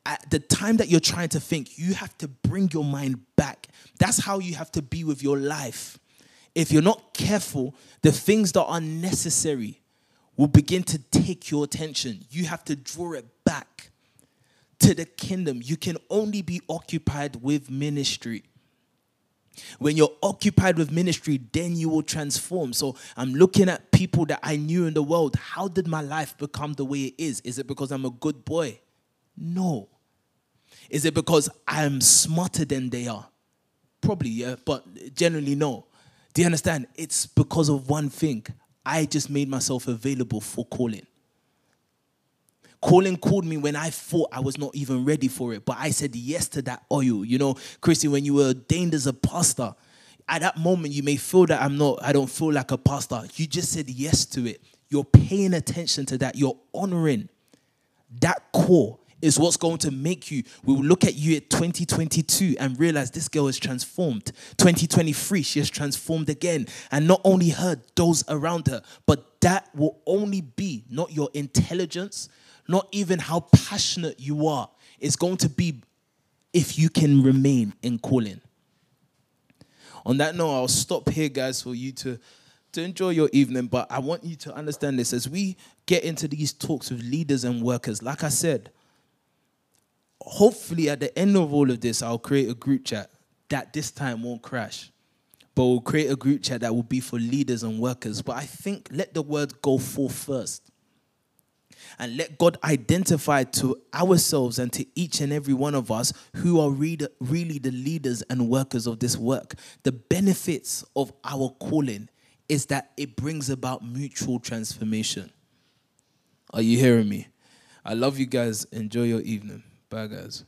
at the time that you're trying to think, you have to bring your mind back. That's how you have to be with your life. If you're not careful, the things that are necessary will begin to take your attention. You have to draw it back to the kingdom. You can only be occupied with ministry. When you're occupied with ministry, then you will transform. So I'm looking at people that I knew in the world. How did my life become the way it is? Is it because I'm a good boy? No. Is it because I'm smarter than they are? Probably, yeah, but generally, no. Do you understand? It's because of one thing. I just made myself available for calling. Calling called me when I thought I was not even ready for it, but I said yes to that oil. You know, Chrissy, when you were ordained as a pastor, at that moment you may feel that I'm not, I don't feel like a pastor. You just said yes to it. You're paying attention to that. You're honoring that call is what's going to make you. We will look at you at 2022 and realize this girl is transformed. 2023, she has transformed again. And not only her, those around her, but that will only be not your intelligence, not even how passionate you are. It's going to be if you can remain in calling. On that note, I'll stop here, guys, for you to, to enjoy your evening. But I want you to understand this as we get into these talks with leaders and workers. Like I said, hopefully at the end of all of this, I'll create a group chat that this time won't crash. But we'll create a group chat that will be for leaders and workers. But I think let the word go forth first and let God identify to ourselves and to each and every one of us who are really the leaders and workers of this work. The benefits of our calling is that it brings about mutual transformation. Are you hearing me? I love you guys. Enjoy your evening. Bye, guys.